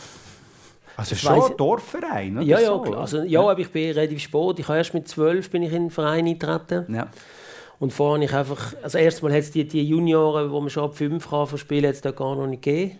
Also Das schon ein Dorfverein, oder ja, ja, so, klar. Also, ja, aber ich bin relativ spät. Ich habe erst mit zwölf bin ich in den Verein eingetreten. ja. Und vorher ich einfach, also erstmal hat es die, die Junioren, wo man schon ab fünf kann verspielen, hat es da gar noch nicht gegeben.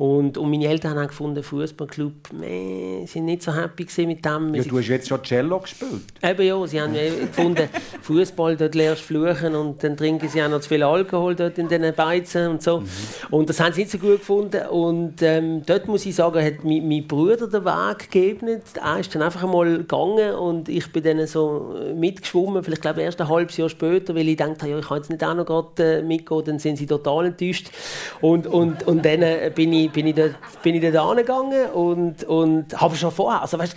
Und, und meine Eltern haben gefunden, Fußballclub, nee, sind nicht so happy mit dem. ja, du hast jetzt schon Cello gespielt. Eben ja, sie haben äh, gefunden, Fußball, dort lernst du fluchen und dann trinken sie auch noch zu viel Alkohol dort in diesen Beizen und so. Und das haben sie nicht so gut gefunden. Und ähm, dort muss ich sagen, hat mein, mein Bruder den Weg gegeben. Er ist dann einfach einmal gegangen und ich bin dann so äh, mitgeschwommen, vielleicht glaube ich erst ein halbes Jahr später, weil ich dachte, ja, ich kann jetzt nicht auch noch gerade äh, mitgehen, dann sind sie total enttäuscht. Und, und, und dann bin ich, bin ich dort, bin ich dort hingegangen und, und habe schon vorher, also weißt,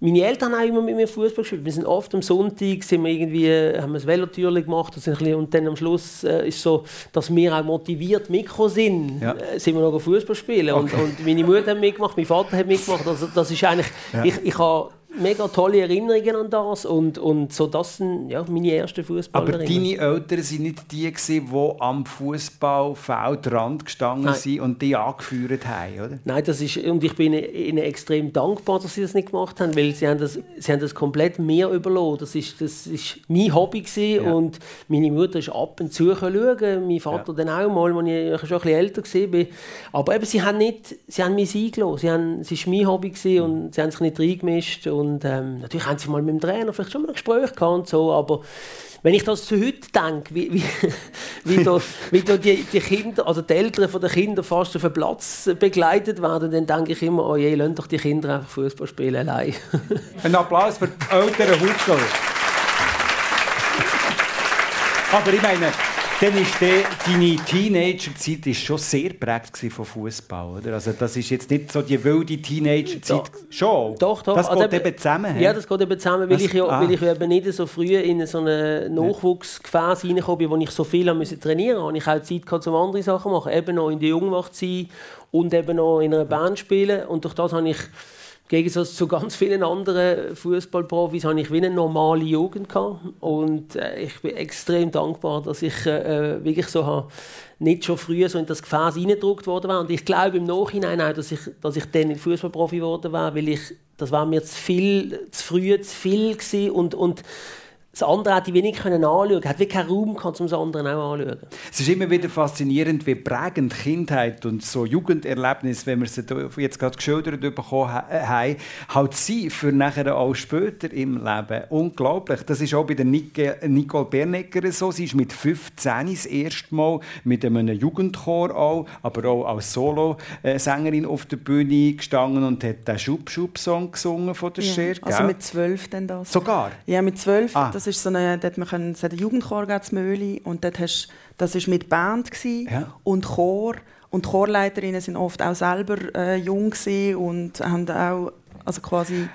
meine Eltern haben immer mit mir Fußball gespielt. Wir sind oft am Sonntag sind wir irgendwie, haben wir das Velotürchen gemacht und, sind ein bisschen, und dann am Schluss äh, ist so, dass wir auch motiviert mitgekommen sind, Ja. äh, sind wir noch Fußball spielen. Und, und meine Mutter hat mitgemacht, mein Vater hat mitgemacht. Also das ist eigentlich, ich, ich habe mega tolle Erinnerungen an das und, und so das sind ja, meine ersten Aber Fußballerinnerungen. deine Eltern waren nicht die, gewesen, die am Fußballfeldrand gestanden Nein. sind und die angeführt haben, oder? Nein, das ist, und ich bin ihnen extrem dankbar, dass sie das nicht gemacht haben, weil sie haben das, sie haben das komplett mir überlassen. Das ist, das ist mein Hobby gewesen Ja. und meine Mutter ist ab und zu schauen, mein Vater dann auch mal, als ich schon ein bisschen älter war. Aber eben, sie haben, nicht, sie haben mich eingelassen. Sie haben, es war mein Hobby gewesen und sie haben sich nicht reingemischt. Und ähm, natürlich haben sie mal mit dem Trainer vielleicht schon mal ein Gespräch gehabt und so, aber wenn ich das zu heute denke, wie, wie, wie, da, wie da die, die Kinder, also die Eltern von den Kindern fast auf den Platz begleitet werden, dann denke ich immer, oh je, lasst doch die Kinder einfach Fußball spielen allein. Ein Applaus für die älteren Huckel. Aber ich meine, dann ist die, deine Teenagerzeit ist schon sehr gewesen von Fußball, oder? Also das ist jetzt nicht so die wilde Teenagerzeit. Schon? Doch, doch. Das Also geht eben zusammen. Ja, das geht eben zusammen, weil Das- ich, ja, ah. weil ich eben nicht so früh in so eine Nachwuchsgefäß reingekommen bin, wo ich so viel musste trainieren musste. Ich auch Zeit gehabt, um andere Sachen zu machen. Eben noch in der Jungwacht sein und eben noch in einer Band spielen. Und durch das habe ich, Gegensatz zu ganz vielen anderen Fußballprofis, habe ich wie eine normale Jugend gehabt. Und äh, ich bin extrem dankbar, dass ich äh, wirklich so habe, nicht schon früh so in das Gefäß reingedruckt worden war. Und ich glaube im Nachhinein auch, dass ich, dass ich dann Fußballprofi geworden wäre, weil ich, das war mir zu viel, zu früh, zu viel gewesen und, und das andere hätte ich wenig können anschauen. Hat wirklich keinen Raum gehabt, um das andere auch anzuschauen. Es ist immer wieder faszinierend, wie prägend Kindheit und so Jugenderlebnisse, wenn wir sie da jetzt gerade geschildert bekommen äh, haben, halt sind für nachher auch später im Leben. Unglaublich. Das ist auch bei der Nicole Bernecker so. Sie ist mit 15 das erste Mal mit einem Jugendchor auch, aber auch als Solo-Sängerin auf der Bühne gestanden und hat den Schub-Schub-Song gesungen von der. Ja, also gell? mit zwölf dann das. Sogar? Ja, mit zwölf. Ah. Das ist so eine, dort man können, es hat einen Jugendchor gegeben, und dort hast, das war mit Band gewesen Ja. und Chor. Und die Chorleiterinnen sind oft auch selber äh, jung und haben auch also quasi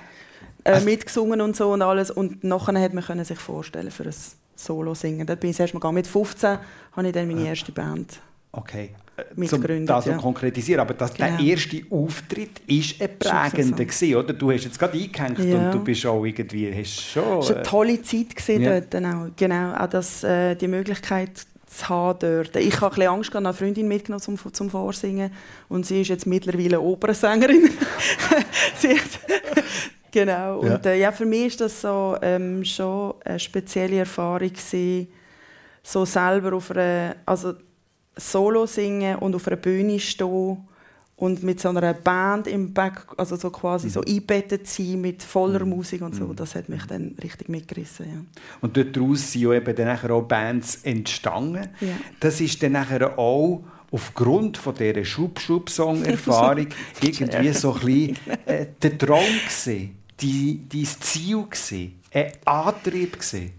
äh, mitgesungen und so und alles. Und nachher hat man können sich vorstellen für ein Solo singen. Dort bin ich erst mal gegangen. Mit 15 habe ich dann meine erste Band. Okay. Äh, Mitgegründet, das ja. konkretisieren. Aber das, der Genau. erste Auftritt ist ein prägender, gewesen, oder? Du hast jetzt gerade eingehängt Ja. und du bist auch irgendwie... Hast schon, Es war eine tolle Zeit gewesen Ja. dort. Auch. Genau, auch das, äh, die Möglichkeit zu haben dort. Ich habe ein bisschen Angst, eine Freundin mitgenommen zum, zum Vorsingen und sie ist jetzt mittlerweile Opernsängerin. genau. Und äh, ja, für mich ist das so ähm, schon eine spezielle Erfahrung gewesen, so selber auf einer, also Solo singen und auf einer Bühne stehen und mit so einer Band im Back, also so quasi mhm. so eingebettet sein mit voller mhm. Musik und so, mhm. das hat mich dann richtig mitgerissen. Ja. Und daraus sind ja eben dann auch Bands entstanden. Ja. Das ist dann nachher auch aufgrund von dieser Schub-Schub-Song-Erfahrung irgendwie so ein bisschen äh, der Traum gewesen, die, dein Ziel gewesen, ein Antrieb gewesen.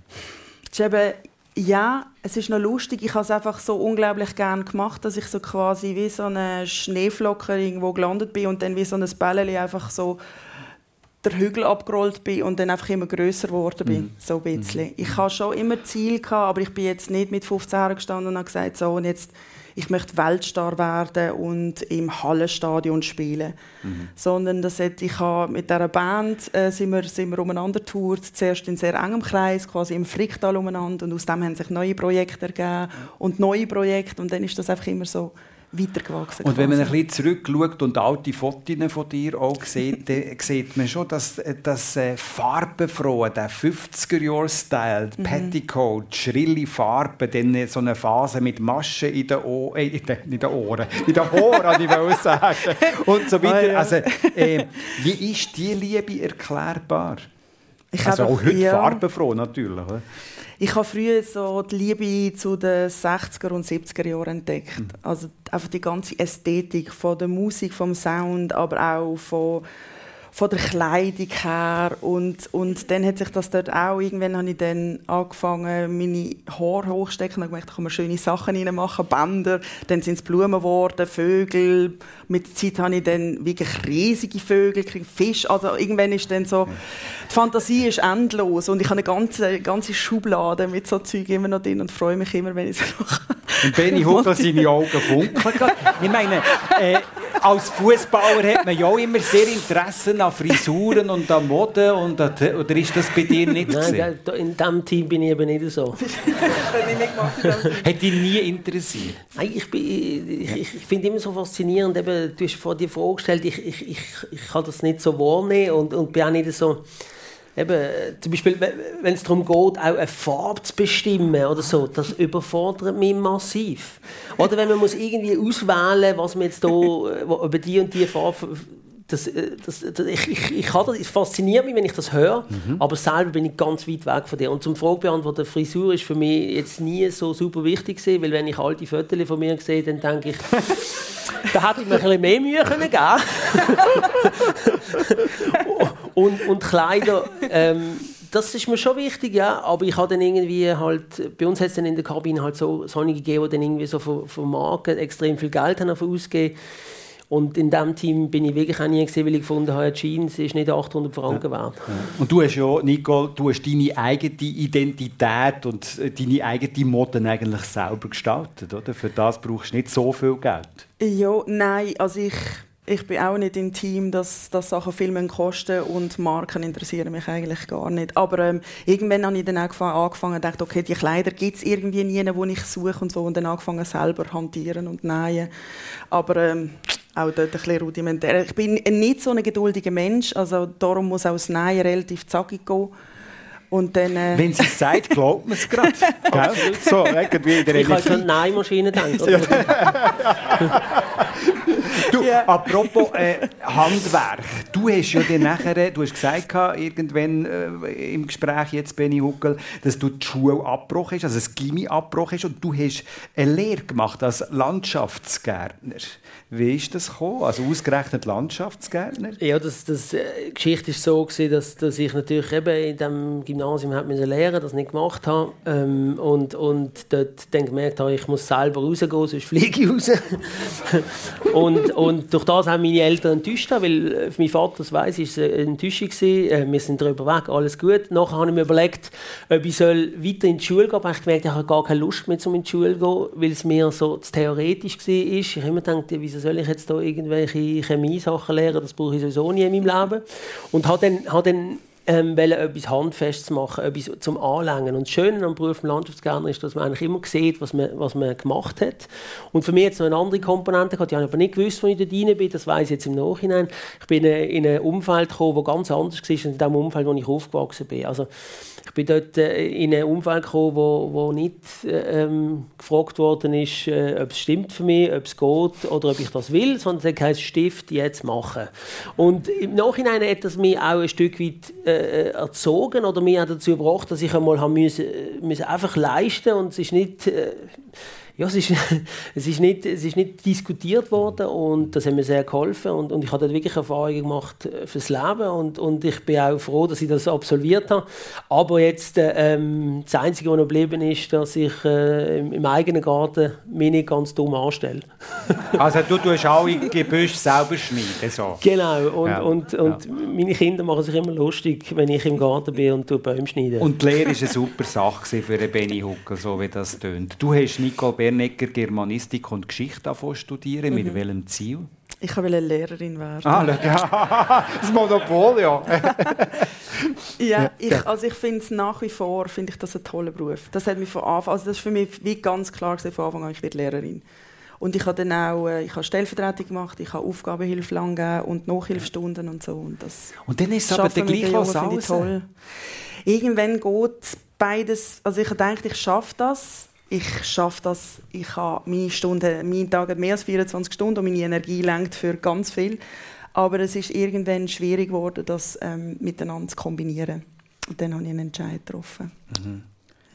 Es ist eben ja, es ist noch lustig. Ich habe es einfach so unglaublich gern gemacht, dass ich so quasi wie so eine Schneeflocke irgendwo gelandet bin und dann wie so ein Bällchen einfach so der Hügel abgerollt bin und dann einfach immer größer geworden bin, mhm. so ein bisschen. Mhm. Ich habe schon immer Ziel gehabt, aber ich bin jetzt nicht mit 15 Jahren gestanden und habe gesagt, so und jetzt ich möchte Weltstar werden und im Hallenstadion spielen. Mhm. Sondern das hat, ich habe mit dieser Band äh, sind, wir, sind wir umeinander getourt, zuerst in sehr engem Kreis, quasi im Fricktal umeinander und aus dem haben sich neue Projekte ergeben und neue Projekte und dann ist das einfach immer so weitergewachsen. Und wenn man ein bisschen zurückschaut und alte Fotos von dir auch sieht, dann sieht man schon, dass das äh, farbenfrohe, der 50er-Jahr-Style, mhm. Petticoat, schrille Farben, dann so eine Phase mit Maschen in den, o äh, in den Ohren, in den Ohren, ich will sagen, und so weiter. Ah, ja. Also, äh, wie ist diese Liebe erklärbar? Ich also auch heute ja. farbenfroh natürlich. Ich habe früher so die Liebe zu den 60er und 70er Jahren entdeckt. Mhm. Also einfach die ganze Ästhetik von der Musik, vom Sound, aber auch von von der Kleidung her. Und, und dann hat sich das dort auch, irgendwann habe ich dann angefangen, meine Haare hochstecken und gemerkt, da kann man schöne Sachen reinmachen, Bänder, dann sind es Blumen geworden, Vögel, mit der Zeit habe ich dann wirklich riesige Vögel, Fisch, also irgendwann ist dann so, die Fantasie ist endlos. Und ich habe eine ganze, ganze Schublade mit so Zeug immer noch drin und freue mich immer, wenn ich es noch Und Benny Hutter seine Augen funkeln. Ich meine, äh, als Fußballer hat man ja auch immer sehr Interesse an Frisuren und an Mode. Und an, oder ist das bei dir nicht Nein, da, in diesem Team bin ich eben nicht so. hat dich nie interessiert? Nein, ich, ich, ich, ich finde immer so faszinierend, eben, du hast vor dir vorgestellt, ich, ich, ich, ich kann das nicht so wahrnehmen und, und bin auch nicht so eben, zum Beispiel, wenn es darum geht, auch eine Farbe zu bestimmen oder so, das überfordert mich massiv. Oder wenn man muss irgendwie auswählen, was man jetzt da, über die und die Farbe das, das, das, ich, ich, ich das, es fasziniert mich, wenn ich das höre, mhm. aber selber bin ich ganz weit weg von dir. Und zum Fragebeantworten, Frisur ist für mich jetzt nie so super wichtig gewesen, weil wenn ich alte Fotos von mir sehe, dann denke ich, da hätte ich mir ein bisschen mehr Mühe können geben und, und Kleider, ähm, das ist mir schon wichtig, ja, aber ich habe dann irgendwie halt, bei uns hat es dann in der Kabine halt so solche gegeben, die dann irgendwie so von Marken extrem viel Geld haben ausgegeben und in diesem Team bin ich wirklich auch nie gesehen, weil ich gefunden habe, Jeans ist nicht 800 Franken ja. wert. Ja. Und du hast ja, Nicole, du hast deine eigene Identität und äh, deine eigene Mode eigentlich selber gestaltet, oder? Für das brauchst du nicht so viel Geld. Ja, nein, also ich ich bin auch nicht im Team, dass, dass Sachen Filmen kosten und Marken interessieren mich eigentlich gar nicht. Aber ähm, irgendwann habe ich dann auch angefangen und dachte, okay, die Kleider gibt es irgendwie nie, wo ich suche und so und dann angefangen selber hantieren und nähen. Aber ähm, auch dort ein bisschen rudimentär. Ich bin nicht so ein geduldiger Mensch, also darum muss auch das Nähen relativ zackig gehen. Und dann, äh Wenn sie es sagt, glaubt man es gerade. so, irgendwie in der Ich habe an Nähmaschine gedacht. Du, apropos äh, Handwerk. Du hast ja dann nachher, du hast gesagt, irgendwann äh, im Gespräch jetzt, Benny Huckel, dass du die Schule abgebrochen hast, also das Gimmi abgebrochen hast und du hast eine Lehre gemacht als Landschaftsgärtner. Wie ist das gekommen? Also ausgerechnet Landschaftsgärtner? Ja, das, das, äh, die Geschichte war so, gewesen, dass, dass ich natürlich eben in diesem Gymnasium hat lernen das nicht gemacht habe. Ähm, und, und dort dann gemerkt habe, ich muss selber rausgehen, sonst fliege ich raus. und, und durch das haben meine Eltern enttäuscht, weil für äh, meinen Vater, das weiss ich, war eine Enttäuschung. Äh, wir sind darüber weg, alles gut. Nachher habe ich mir überlegt, ob ich soll weiter in die Schule gehen soll. Ich gemerkt, ich habe gar keine Lust mehr, um in die Schule zu gehen, weil es mir so theoretisch war. Ich habe immer gedacht, wieso soll ich jetzt da irgendwelche Chemie-Sachen lernen? Das brauche ich sowieso nie in meinem Leben. Und habe dann, habe dann ähm, etwas handfest zu machen, etwas zum Anlängen. Und das Schöne am Beruf Landschaftsgärtner ist, dass man eigentlich immer sieht, was man, was man gemacht hat. Und für mich jetzt noch eine andere Komponente gehabt. Ich habe aber nicht gewusst, wo ich da rein bin. Das weiß ich jetzt im Nachhinein. Ich bin in ein Umfeld gekommen, das ganz anders war als in dem Umfeld, wo ich aufgewachsen bin. Also, ich bin dort äh, in ein Umfeld gekommen, wo, wo nicht äh, ähm, gefragt worden ist, äh, ob es stimmt für mich, ob es geht oder ob ich das will, sondern es heisst Stift jetzt machen. Und im Nachhinein hat das mich auch ein Stück weit äh, erzogen oder mich dazu gebracht, dass ich einmal haben müssen, müssen einfach leisten und es ist nicht äh, ja, es ist, es, ist nicht, es ist nicht diskutiert worden und das hat mir sehr geholfen und, und ich habe dort wirklich Erfahrungen gemacht äh, fürs Leben und, und ich bin auch froh, dass ich das absolviert habe. Aber jetzt ähm, das Einzige, was noch geblieben ist, dass ich äh, im, im, eigenen Garten mich nicht ganz dumm anstelle. also du tust alle Gebüsch selber schneiden? So. Genau, und, ja, und, und ja. meine Kinder machen sich immer lustig, wenn ich im Garten bin und Bäume schneide. Und die Lehre war eine super Sache für Benny Huckel, so wie das tönt. Du hast Nicole Bernegger Germanistik und Geschichte studieren. Mhm. Mit welchem Ziel? Ich wollte Lehrerin werden. Ah, das Monopol, ja. ja, ich, also ich finde es nach wie vor finde ich das ein toller Beruf. Das hat mich von Anfang, also das ist für mich wie ganz klar gewesen, von Anfang an, ich werde Lehrerin. Und ich habe dann auch äh, ich habe Stellvertretung gemacht, ich habe Aufgabenhilfe lang und Nachhilfestunden und so. Und, das und dann ist es aber der gleiche was toll. Irgendwann geht beides, also ich denke, ich schaffe das ich schaffe das, ich habe meine Stunden, meine Tage mehr als 24 Stunden und meine Energie lenkt für ganz viel. Aber es ist irgendwann schwierig geworden, das ähm, miteinander zu kombinieren. Und dann habe ich einen Entscheid getroffen. Mhm.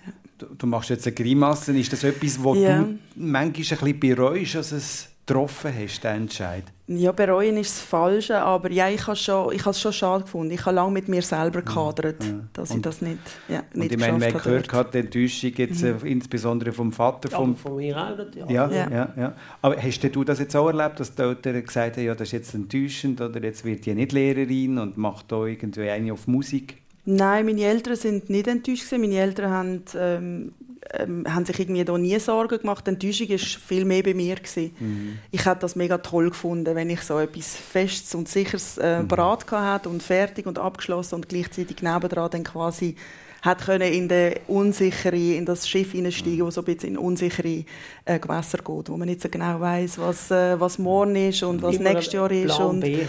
Ja. Du, du, machst jetzt eine Grimasse. Ist das etwas, was ja. du manchmal ein bisschen bereust, dass es getroffen hast, den Entscheid? Ja, bereuen ist das Falsche, aber ja, ich habe schon, ich es schon schade gefunden. Ich habe lange mit mir selber gehadert, ja, ja. dass und, ich das nicht, ja, nicht und ich meine, man hat gehört, hat die Enttäuschung jetzt mhm. äh, insbesondere vom Vater. Vom, ja, von mir auch. Ja, ja. Ja, ja. Aber hast du das jetzt auch erlebt, dass die Eltern gesagt haben, ja, das ist jetzt enttäuschend oder jetzt wird die nicht Lehrerin und macht da irgendwie eine auf Musik? Nein, meine Eltern sind nicht enttäuscht. Meine Eltern haben ähm, ähm, haben sich irgendwie da nie Sorgen gemacht. Die Enttäuschung war viel mehr bei mir. Mhm. Ich hätte das mega toll gefunden, wenn ich so etwas Festes und Sicheres äh, mhm. parat hatte und fertig und abgeschlossen und gleichzeitig nebendran dann quasi hat können in, der unsichere, in das Schiff hineinsteigen, das so ein bisschen in unsichere äh, Gewässer geht, wo man nicht so genau weiß, was, äh, was morgen ist und was Immer nächstes Jahr ist. Plan und, B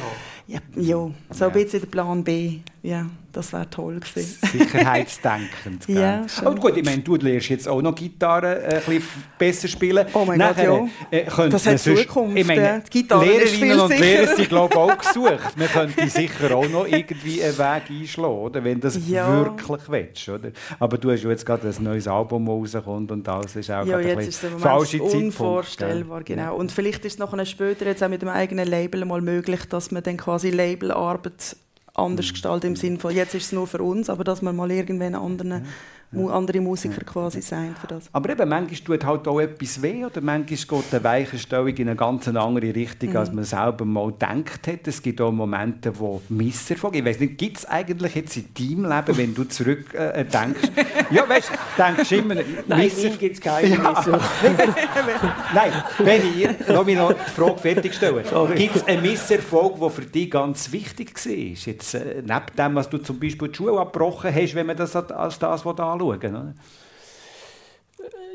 ja, ja, so ein bisschen der Plan B. Ja, das wäre toll gewesen. Sicherheitsdenkend. ja, oh, gut, ich meine, du lernst jetzt auch noch Gitarre äh, ein bisschen besser spielen. Oh mein Nachher, Gott, ja. Äh, das hat Zukunft. Ich meine, die Gitarre Lehrerinnen und Lehrer sind glaube auch gesucht. Man könnte sicher auch noch irgendwie einen Weg einschlagen, oder? wenn du das ja. wirklich willst. Oder? Aber du hast ja jetzt gerade ein neues Album rauskommt und alles ist auch ja, jetzt ein ist falsche unvorstellbar, genau. Und vielleicht ist es noch später jetzt auch mit dem eigenen Label mal möglich, dass man dann quasi Labelarbeit anders mhm. gestaltet im Sinne von, jetzt ist es nur für uns, aber dass man mal irgendwann anderen andere Musiker quasi sein für das. Aber eben, manchmal tut halt auch etwas weh oder manchmal geht eine Weichenstellung in eine ganz andere Richtung, mhm. als man selber mal gedacht hat. Es gibt auch Momente, wo Misserfolg. Ich weiß nicht, gibt es eigentlich jetzt in deinem Leben, wenn du zurück äh, denkst, ja, weißt, du, denkst du immer, Nein, gibt es keine ja. Nein, wenn ich, lass mich noch die Frage fertigstellen. Gibt es einen Misserfolg, der für dich ganz wichtig war? Jetzt, äh, neben dem, was du zum Beispiel die Schule abgebrochen hast, wenn man das als das anschaut, anschauen. Oder?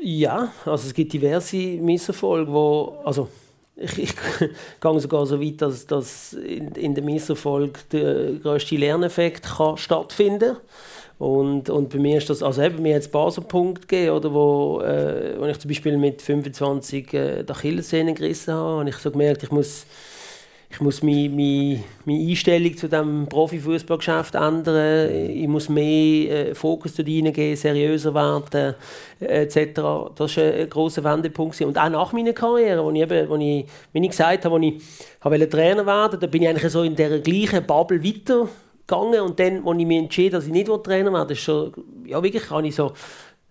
Ja, also es gibt diverse Misserfolge, wo, also ich, ich gehe sogar so weit, dass, dass in, in dem Misserfolg der grösste Lerneffekt kann stattfinden und, und bei mir ist das, also eben, mir es Basenpunkt gegeben, oder, wo, äh, wo ich zum Beispiel mit 25 äh, die gerissen habe und ich so gemerkt, ich muss ich muss meine, meine, meine Einstellung zu dem Profifußballgeschäft ändern. Ich muss mehr äh, Fokus dort reingeben, seriöser werden, äh, etc. Das war ein grosser Wendepunkt. Und auch nach meiner Karriere, wo ich, eben, wo ich, wie ich gesagt habe, wo ich habe Trainer werden da bin ich eigentlich so in der gleichen Bubble weitergegangen. Und dann, als ich mich entschieden dass ich nicht Trainer werden ist schon, ja wirklich, habe ich so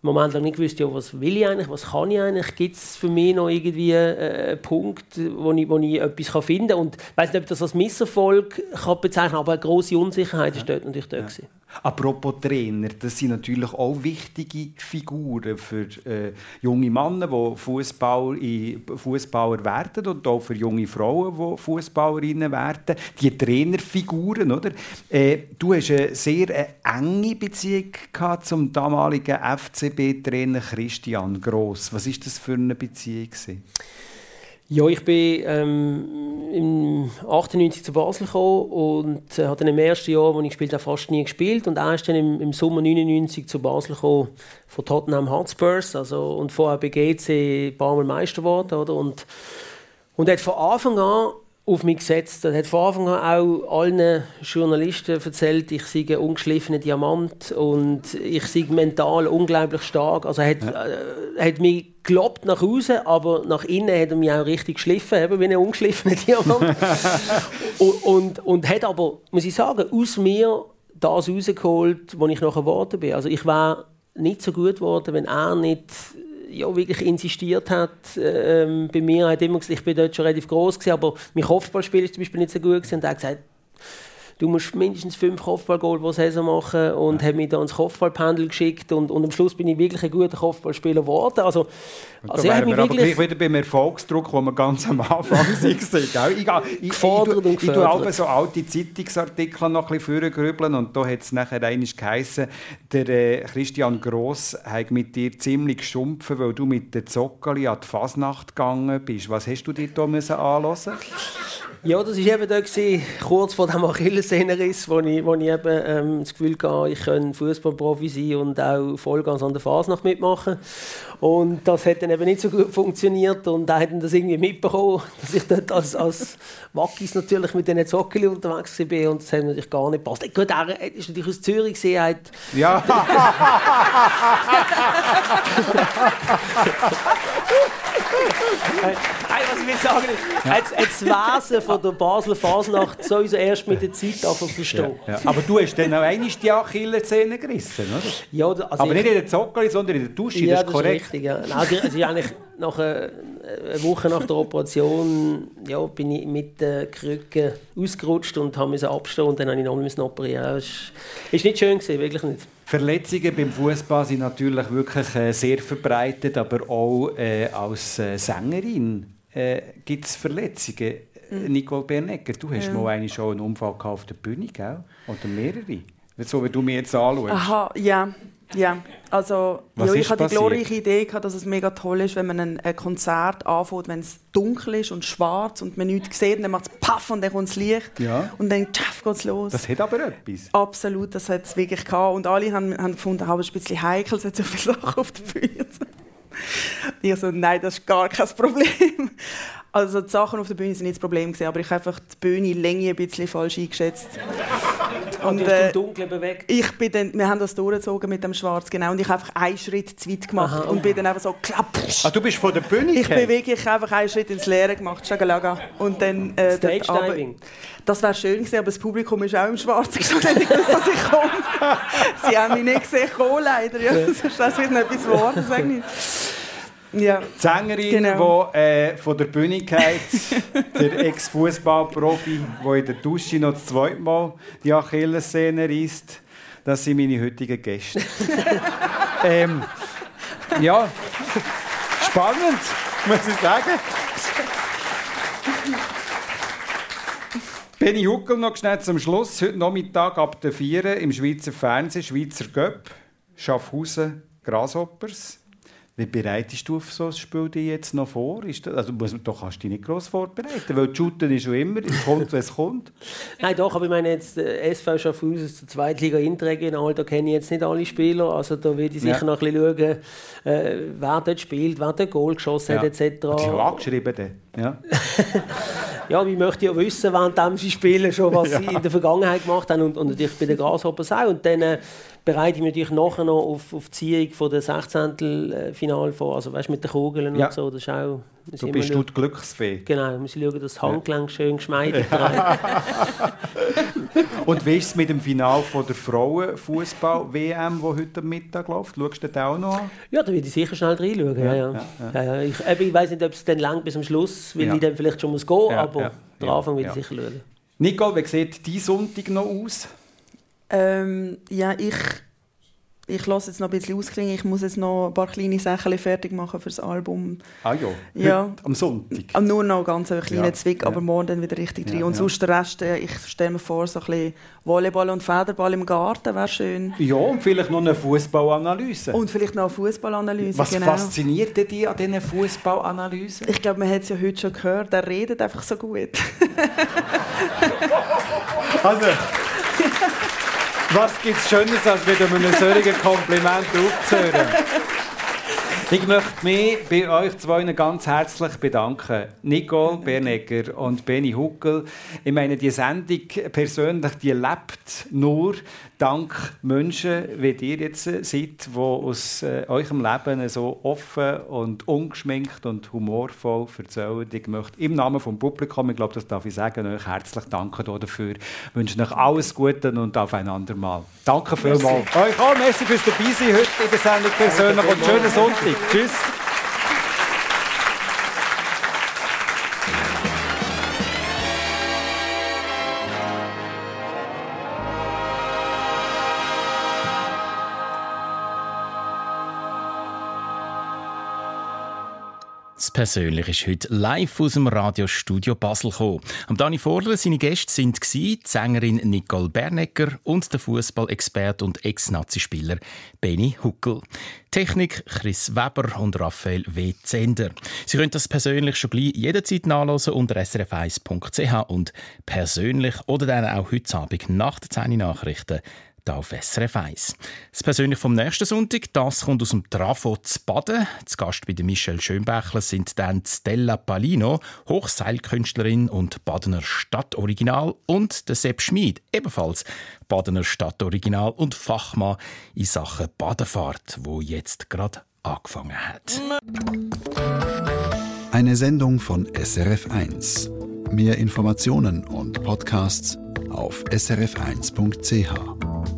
Moment lang nicht gewusst, ja, was will ich eigentlich, was kann ich eigentlich, gibt es für mich noch irgendwie äh, einen Punkt, wo ich, wo ich etwas finden kann und ich weiß nicht, ob das als Misserfolg kann bezeichnen aber eine große Unsicherheit ja. ist dort natürlich dort ja. Apropos Trainer, das sind natürlich auch wichtige Figuren für äh, junge Männer, die Fußballer, Fußballer werden und auch für junge Frauen, die Fußballerinnen werden. Die Trainerfiguren, oder? Äh, du hast eine sehr äh, enge Beziehung gehabt zum damaligen FCB-Trainer Christian Gross. Was ist das für eine Beziehung? Gewesen? Ja, ich bin ähm, im 98 zu Basel gekommen und äh, habe im ersten Jahr, wo ich gespielt habe, fast nie gespielt und erst dann im, im Sommer 99 zu Basel gekommen von Tottenham Hotspurs, also und vorher bei GC ein paar Mal Meister geworden, oder? Und und hat von Anfang an auf mich gesetzt. Er hat von Anfang an auch allen Journalisten erzählt, ich sei ein ungeschliffener Diamant und ich sei mental unglaublich stark. Also er hat, ja. äh, hat mich gelobt nach außen, aber nach innen hat er mich auch richtig geschliffen, eben wie ein ungeschliffener Diamant. und, und, und hat aber, muss ich sagen, aus mir das rausgeholt, was ich nachher geworden bin. Also ich war nicht so gut geworden, wenn er nicht ja, wirklich insistiert hat ähm, bei mir. Hat immer gesagt, ich bin dort schon relativ groß gewesen, aber mein Kopfballspiel ist zum Beispiel nicht so gut gewesen. Und er hat gesagt, du musst mindestens fünf Kopfballgoal pro Saison machen und ja. hat mich dann ins Kopfballpendel geschickt und, und am Schluss bin ich wirklich ein guter Kopfballspieler geworden. Also, also da wären wir aber gleich wieder beim Erfolgsdruck, wo wir ganz am Anfang waren. ich, ich, ich, gefordert ich, ich, ich tue auch so alte Zeitungsartikel noch ein bisschen vorgrübeln und da hat es nachher einmal geheißen, der äh, Christian Gross hat mit dir ziemlich geschumpfen, weil du mit der Zockeli an die Fasnacht gegangen bist. Was hast du dir da anhören ja, das war eben da, gewesen, kurz vor dem Achillessehnenriss, wo ich, wo ich eben, ähm, das Gefühl hatte, ich könnte Fußballprofi sein und auch Vollgas an der Fasnacht mitmachen. Und das hat dann eben nicht so gut funktioniert und da hat das irgendwie mitbekommen, dass ich dort als, als Wackis natürlich mit diesen Zockeli unterwegs war und das hat natürlich gar nicht gepasst. Gut, er ist natürlich aus Zürich gesehen. Hat ja. Nein, was ich will sagen ist, jetzt, jetzt Wesen von der Basler Fasnacht sowieso erst mit der Zeit verstehen. Ja, ja. Aber du hast dann auch einmal die Achillessehne gerissen, oder? Ja, also Aber nicht in der Zockeli, sondern in der Dusche, ja, das ist korrekt. Ist richtig, ja. Also, also eigentlich nach einer, eine Woche nach der Operation ja, bin ich mit den Krücken ausgerutscht und musste abstehen und dann habe ich noch operieren. Das war nicht schön, gewesen, wirklich nicht. Verletzungen beim Fußball sind natürlich wirklich äh, sehr verbreitet, aber auch äh, als äh, Sängerin äh, gibt es Verletzungen. Mhm. Nicole Bernegger, du hast ja. mal eine schon einen Unfall auf der Bühne, gell? oder mehrere? So wie du mir jetzt anschaust. Aha, ja. Ja, also ja, ich hatte die glorreiche Idee, gehabt, dass es mega toll ist, wenn man ein, ein Konzert anfängt, wenn es dunkel ist und schwarz und man nichts sieht, und dann macht es Paff und dann kommt das Licht ja. und dann geht es los. Das hat aber etwas. Absolut, das hat es wirklich gehabt. Und alle haben, haben gefunden, es ist ein bisschen heikel, es hat so viele Sachen auf der Bühne. ich so, nein, das ist gar kein Problem. Also die Sachen auf der Bühne sind nicht das Problem gewesen, aber ich habe einfach die Bühnenlänge ein bisschen falsch eingeschätzt. Und, und äh, Dunkel bewegt. Ich bin dann, wir haben das durchgezogen mit dem Schwarz, genau, und ich habe einfach einen Schritt zu weit gemacht Aha. und bin dann einfach so klapp. Ah, du bist von der Bühne Ich bin wirklich einfach einen Schritt ins Leere gemacht, Schagalaga. Und dann... Äh, Stage Diving. Das wäre schön gewesen, aber das Publikum ist auch im Schwarzen gestanden, dass ich komme. Sie haben mich nicht gesehen, leider. Ja, das ist wieder etwas geworden, sage ich. Ja. Die Sängerin, genau. die äh, von der Bühne geht, der Ex-Fußballprofi, der in der Dusche noch das zweite Mal die Achillessehne reißt. Das sind meine heutigen Gäste. ähm, ja, spannend, muss ich sagen. Benny Huckel noch schnell zum Schluss. Heute Nachmittag ab der 4 im Schweizer Fernsehen, Schweizer Göpp, Schaffhausen, Grasshoppers. Wie bereitest du auf so ein Spiel dich jetzt noch vor? Ist das, also muss, da kannst du dich nicht gross vorbereiten, weil Shooten ist schon immer, es kommt, wenn es kommt. Nein, doch, aber ich meine jetzt, SV Schaffhausen ist der Zweitliga Interregional, da kenne ich jetzt nicht alle Spieler, also da würde ich sicher ja. noch ein bisschen schauen, äh, wer dort spielt, wer dort Goal geschossen ja. hat, etc. Hat sich angeschrieben Ja. ja, ich möchte ja wissen, während sie spielen, schon, was ja. sie in der Vergangenheit gemacht haben und, und natürlich bei den Grasshoppers auch. Und dann äh, bereite ich mich natürlich nachher noch auf, auf die Ziehung von der 16. Final vor, also weißt, mit den Kugeln ja. und so, das ist auch... Du bist du glücksfähig. Genau, wir müssen schauen, dass das Handgelenk ja. schön geschmeidet Und wie ist es mit dem Final von der Frauenfußball-WM, wo heute Mittag läuft? Schaust du das auch noch an? Ja, da würde ich sicher schnell reinschauen. Ja, ja. ja, ja. Ich, ich weiß nicht, ob es dann lang bis zum Schluss, weil ich dann vielleicht schon muss gehen muss, aber ja, den Anfang würde ich sicher schauen. Nicole, wie sieht dein Sonntag noch aus? Ähm, ja, ich, ich lasse jetzt noch ein bisschen ausklingen. Ich muss jetzt noch ein paar kleine Sachen fertig machen für das Album. Ah ja, Ja. Heute, am Sonntag. Nur noch ganz einen kleinen Ja, Zwick, ja. aber morgen dann wieder richtig drin. Ja, Und ja. sonst der Rest, äh, ich stelle mir vor, so ein bisschen Volleyball und Federball im Garten wäre schön. Ja, und vielleicht noch eine Fußballanalyse. Und vielleicht noch eine Fußballanalyse. Was genau. fasziniert dich an diesen Fußballanalysen? Ich glaube, man hat es ja heute schon gehört, der redet einfach so gut. Also, was gibt es Schönes, als mit einem solchen Kompliment aufzuhören? Ich möchte mich bei euch zwei ganz herzlich bedanken. Nicole Bernegger und Benny Huckel. Ich meine, die Sendung persönlich, die lebt nur dank Menschen, wie ihr jetzt seid, die aus äh, eurem Leben so offen und ungeschminkt und humorvoll erzählen. Ich möchte im Namen des Publikums, ich glaube, das darf ich sagen, euch herzlich danken dafür. Ich wünsche euch alles Gute und auf ein andermal. Danke vielmals. Euch auch, merci fürs Dabeisein heute in der Sendung persönlich und schönen Sonntag. Tschüss. Das Persönliche ist heute live aus dem Radiostudio Basel gekommen. Am Dani Vorler seine Gäste sind die Sängerin Nicole Bernegger und der Fußballexperte und Ex-Nazi-Spieler Benny Huckel. Technik Chris Weber und Raphael W. Zender. Sie können das persönlich schon gleich jederzeit nachlesen unter srf1.ch und persönlich oder dann auch heute Abend nach den 10 Uhr Nachrichten hier auf SRF 1. Das Persönlich vom nächsten Sonntag, das kommt aus dem Trafo zu Baden. Zu Gast bei Michelle Schönbächler sind dann Stella Palino, Hochseilkünstlerin und Badener Stadtoriginal und der Sepp Schmid, ebenfalls Badener Stadtoriginal und Fachmann in Sachen Badefahrt, wo jetzt gerade angefangen hat. Eine Sendung von SRF1. Mehr Informationen und Podcasts auf srf1.ch.